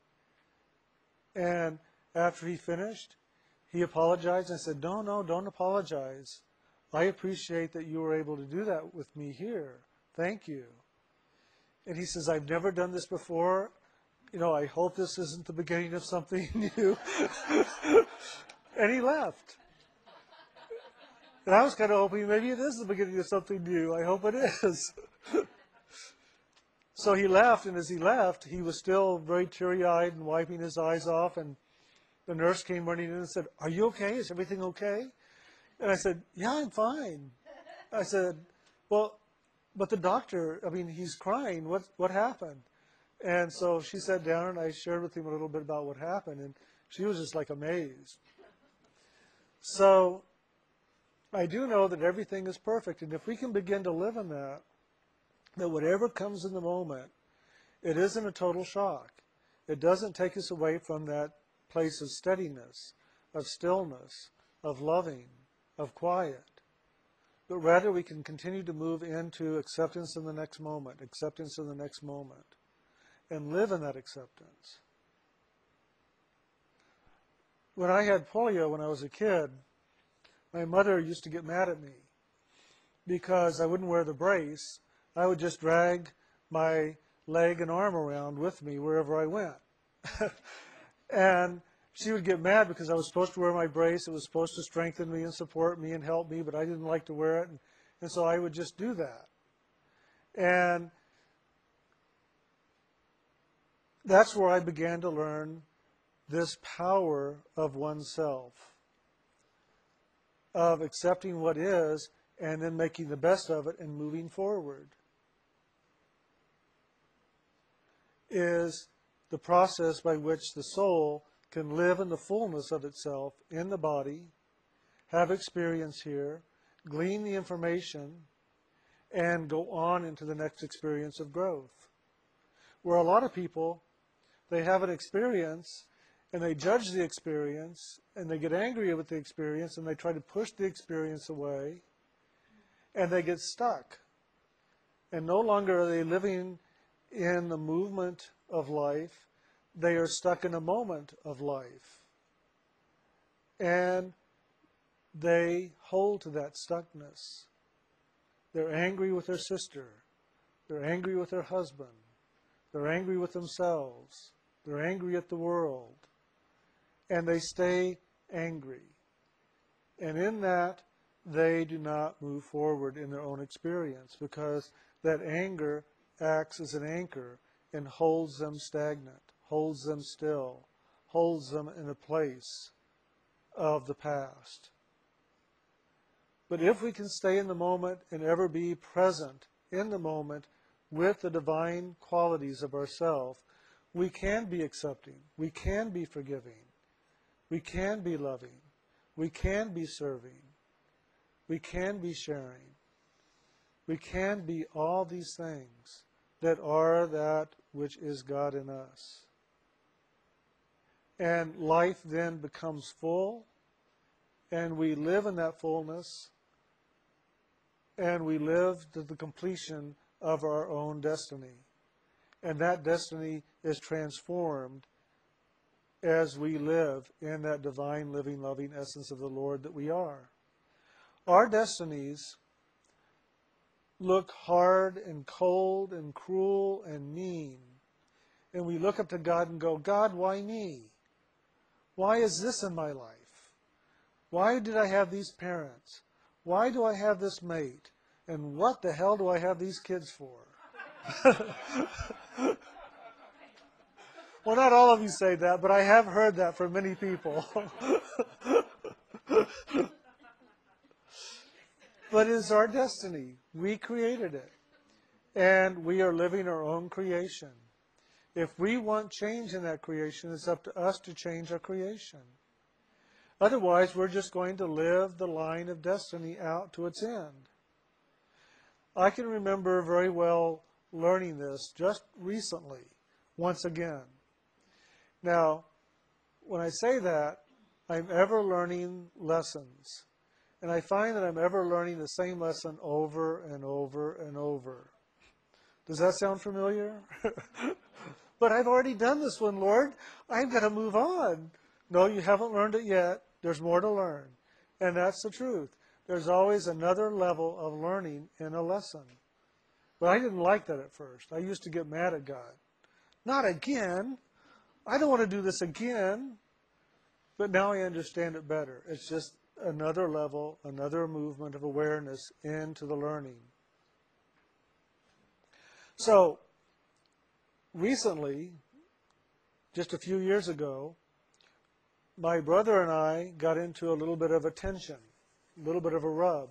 And after he finished, he apologized and said, No, no, don't apologize. I appreciate that you were able to do that with me here. Thank you. And he says, I've never done this before. You know, I hope this isn't the beginning of something [LAUGHS] new. and he left. And I was kind of hoping maybe it is the beginning of something new. I hope it is. [LAUGHS] so he left, and as he left, he was still very teary eyed and wiping his eyes off. And the nurse came running in and said, Are you okay? Is everything okay? And I said, Yeah, I'm fine. I said, Well, but the doctor, I mean, he's crying. What, what happened? And so she sat down and I shared with him a little bit about what happened. And she was just like amazed. So I do know that everything is perfect. And if we can begin to live in that, that whatever comes in the moment, it isn't a total shock. It doesn't take us away from that place of steadiness, of stillness, of loving, of quiet. But rather, we can continue to move into acceptance in the next moment, acceptance in the next moment, and live in that acceptance. When I had polio when I was a kid, my mother used to get mad at me because I wouldn't wear the brace. I would just drag my leg and arm around with me wherever I went. [LAUGHS] and she would get mad because I was supposed to wear my brace. It was supposed to strengthen me and support me and help me, but I didn't like to wear it. And, and so I would just do that. And that's where I began to learn this power of oneself, of accepting what is and then making the best of it and moving forward. Is the process by which the soul can live in the fullness of itself in the body, have experience here, glean the information, and go on into the next experience of growth. Where a lot of people, they have an experience and they judge the experience and they get angry with the experience and they try to push the experience away and they get stuck. And no longer are they living in the movement of life they are stuck in a moment of life. And they hold to that stuckness. They're angry with their sister. They're angry with their husband. They're angry with themselves. They're angry at the world. And they stay angry. And in that, they do not move forward in their own experience because that anger acts as an anchor and holds them stagnant holds them still, holds them in a place of the past. But if we can stay in the moment and ever be present in the moment with the divine qualities of ourself, we can be accepting, we can be forgiving, we can be loving, we can be serving, we can be sharing, we can be all these things that are that which is God in us. And life then becomes full, and we live in that fullness, and we live to the completion of our own destiny. And that destiny is transformed as we live in that divine, living, loving essence of the Lord that we are. Our destinies look hard and cold and cruel and mean. And we look up to God and go, God, why me? Why is this in my life? Why did I have these parents? Why do I have this mate? And what the hell do I have these kids for? [LAUGHS] well, not all of you say that, but I have heard that from many people. [LAUGHS] but it's our destiny. We created it. And we are living our own creation. If we want change in that creation, it's up to us to change our creation. Otherwise, we're just going to live the line of destiny out to its end. I can remember very well learning this just recently, once again. Now, when I say that, I'm ever learning lessons. And I find that I'm ever learning the same lesson over and over and over. Does that sound familiar? [LAUGHS] but I've already done this one, Lord. I've got to move on. No, you haven't learned it yet. There's more to learn. And that's the truth. There's always another level of learning in a lesson. But I didn't like that at first. I used to get mad at God. Not again. I don't want to do this again. But now I understand it better. It's just another level, another movement of awareness into the learning. So, recently, just a few years ago, my brother and I got into a little bit of a tension, a little bit of a rub.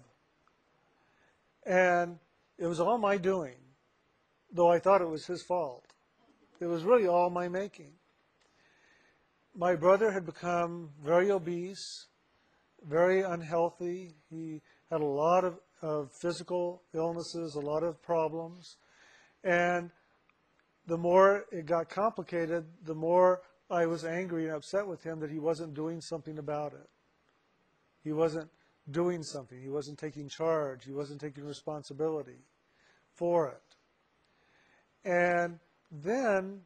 And it was all my doing, though I thought it was his fault. It was really all my making. My brother had become very obese, very unhealthy. He had a lot of, of physical illnesses, a lot of problems. And the more it got complicated, the more I was angry and upset with him that he wasn't doing something about it. He wasn't doing something. He wasn't taking charge. He wasn't taking responsibility for it. And then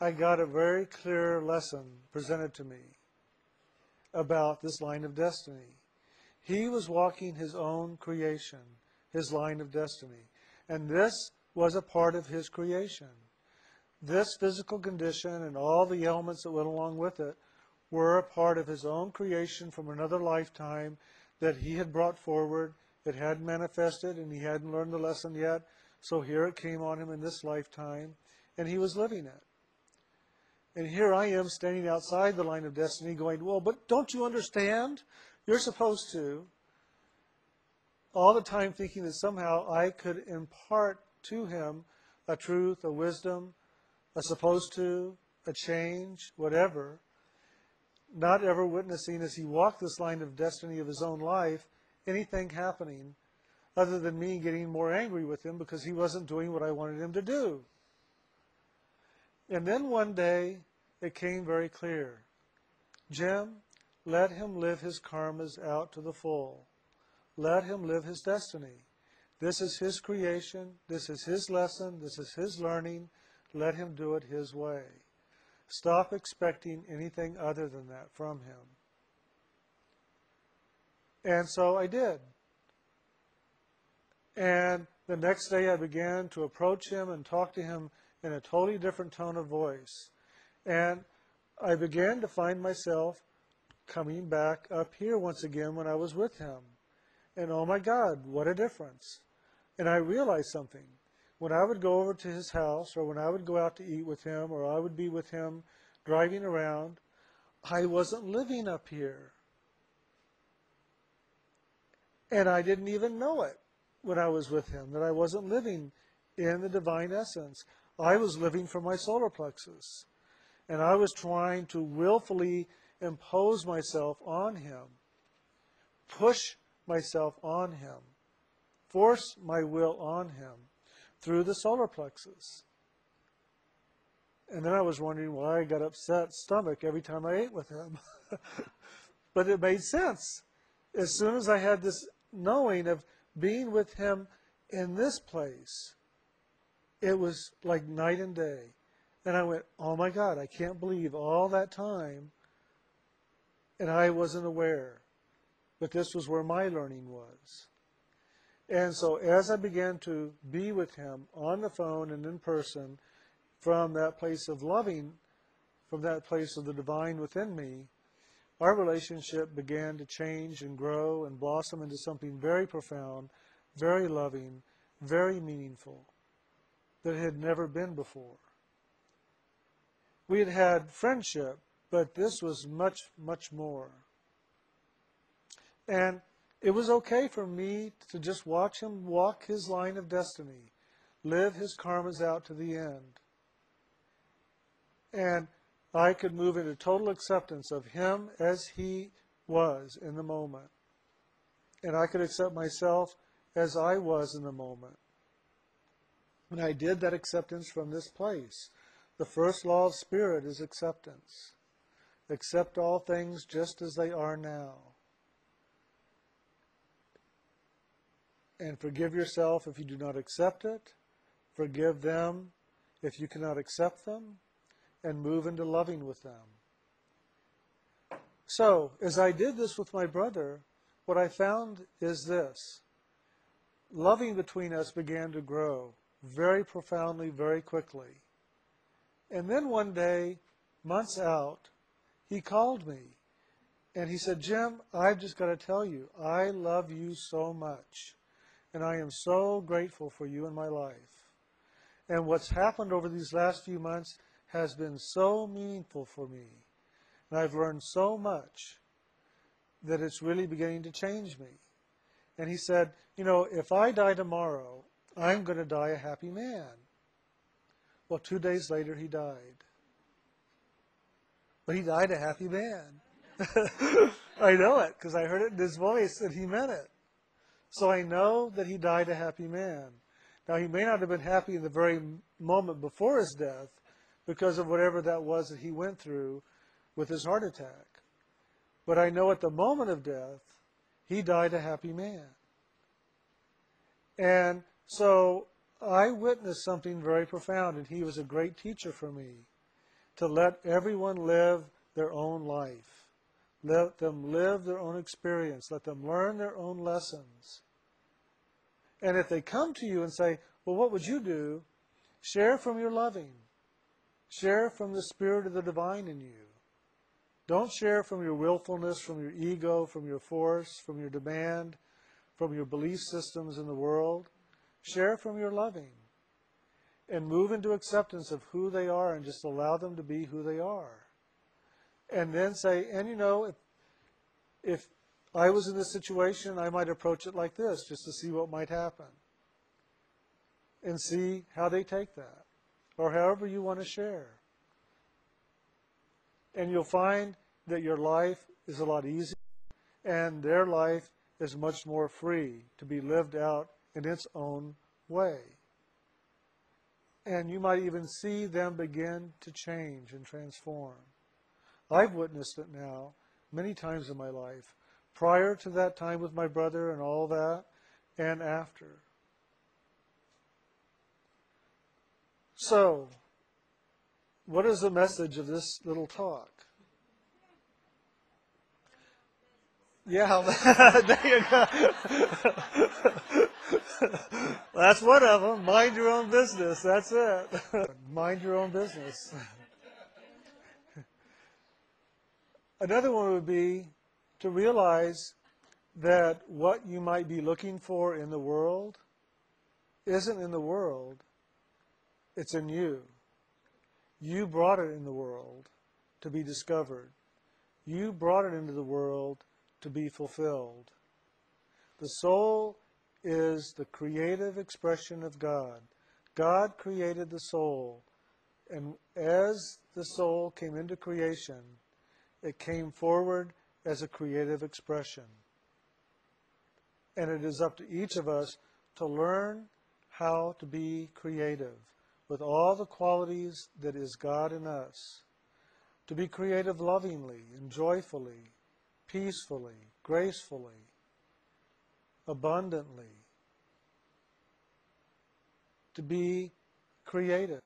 I got a very clear lesson presented to me about this line of destiny. He was walking his own creation, his line of destiny. And this was a part of his creation. This physical condition and all the elements that went along with it were a part of his own creation from another lifetime that he had brought forward. It hadn't manifested and he hadn't learned the lesson yet. So here it came on him in this lifetime and he was living it. And here I am standing outside the line of destiny going, well, but don't you understand? You're supposed to. All the time thinking that somehow I could impart to him a truth, a wisdom, a supposed to, a change, whatever. Not ever witnessing as he walked this line of destiny of his own life anything happening other than me getting more angry with him because he wasn't doing what I wanted him to do. And then one day it came very clear Jim, let him live his karmas out to the full. Let him live his destiny. This is his creation. This is his lesson. This is his learning. Let him do it his way. Stop expecting anything other than that from him. And so I did. And the next day I began to approach him and talk to him in a totally different tone of voice. And I began to find myself coming back up here once again when I was with him. And oh my God, what a difference. And I realized something. When I would go over to his house, or when I would go out to eat with him, or I would be with him driving around, I wasn't living up here. And I didn't even know it when I was with him, that I wasn't living in the divine essence. I was living from my solar plexus. And I was trying to willfully impose myself on him, push myself on him, force my will on him through the solar plexus. And then I was wondering why I got upset stomach every time I ate with him. [LAUGHS] but it made sense. As soon as I had this knowing of being with him in this place, it was like night and day. And I went, oh my God, I can't believe all that time, and I wasn't aware. But this was where my learning was. And so as I began to be with him on the phone and in person from that place of loving, from that place of the divine within me, our relationship began to change and grow and blossom into something very profound, very loving, very meaningful that had never been before. We had had friendship, but this was much, much more. And it was okay for me to just watch him walk his line of destiny, live his karmas out to the end. And I could move into total acceptance of him as he was in the moment. And I could accept myself as I was in the moment. And I did that acceptance from this place. The first law of spirit is acceptance. Accept all things just as they are now. And forgive yourself if you do not accept it. Forgive them if you cannot accept them. And move into loving with them. So, as I did this with my brother, what I found is this loving between us began to grow very profoundly, very quickly. And then one day, months out, he called me and he said, Jim, I've just got to tell you, I love you so much. And I am so grateful for you in my life. And what's happened over these last few months has been so meaningful for me. And I've learned so much that it's really beginning to change me. And he said, You know, if I die tomorrow, I'm going to die a happy man. Well, two days later, he died. But he died a happy man. [LAUGHS] I know it because I heard it in his voice and he meant it. So I know that he died a happy man. Now, he may not have been happy in the very moment before his death because of whatever that was that he went through with his heart attack. But I know at the moment of death, he died a happy man. And so I witnessed something very profound, and he was a great teacher for me to let everyone live their own life. Let them live their own experience. Let them learn their own lessons. And if they come to you and say, Well, what would you do? Share from your loving. Share from the Spirit of the divine in you. Don't share from your willfulness, from your ego, from your force, from your demand, from your belief systems in the world. Share from your loving. And move into acceptance of who they are and just allow them to be who they are. And then say, and you know, if, if I was in this situation, I might approach it like this just to see what might happen. And see how they take that. Or however you want to share. And you'll find that your life is a lot easier and their life is much more free to be lived out in its own way. And you might even see them begin to change and transform. I've witnessed it now many times in my life, prior to that time with my brother and all that, and after. So, what is the message of this little talk? Yeah, [LAUGHS] there you go. [LAUGHS] [LAUGHS] That's one of them. Mind your own business. That's it. [LAUGHS] Mind your own business. [LAUGHS] Another one would be to realize that what you might be looking for in the world isn't in the world, it's in you. You brought it in the world to be discovered. You brought it into the world to be fulfilled. The soul is the creative expression of God. God created the soul, and as the soul came into creation, it came forward as a creative expression. And it is up to each of us to learn how to be creative with all the qualities that is God in us. To be creative lovingly and joyfully peacefully, gracefully, abundantly, to be creative.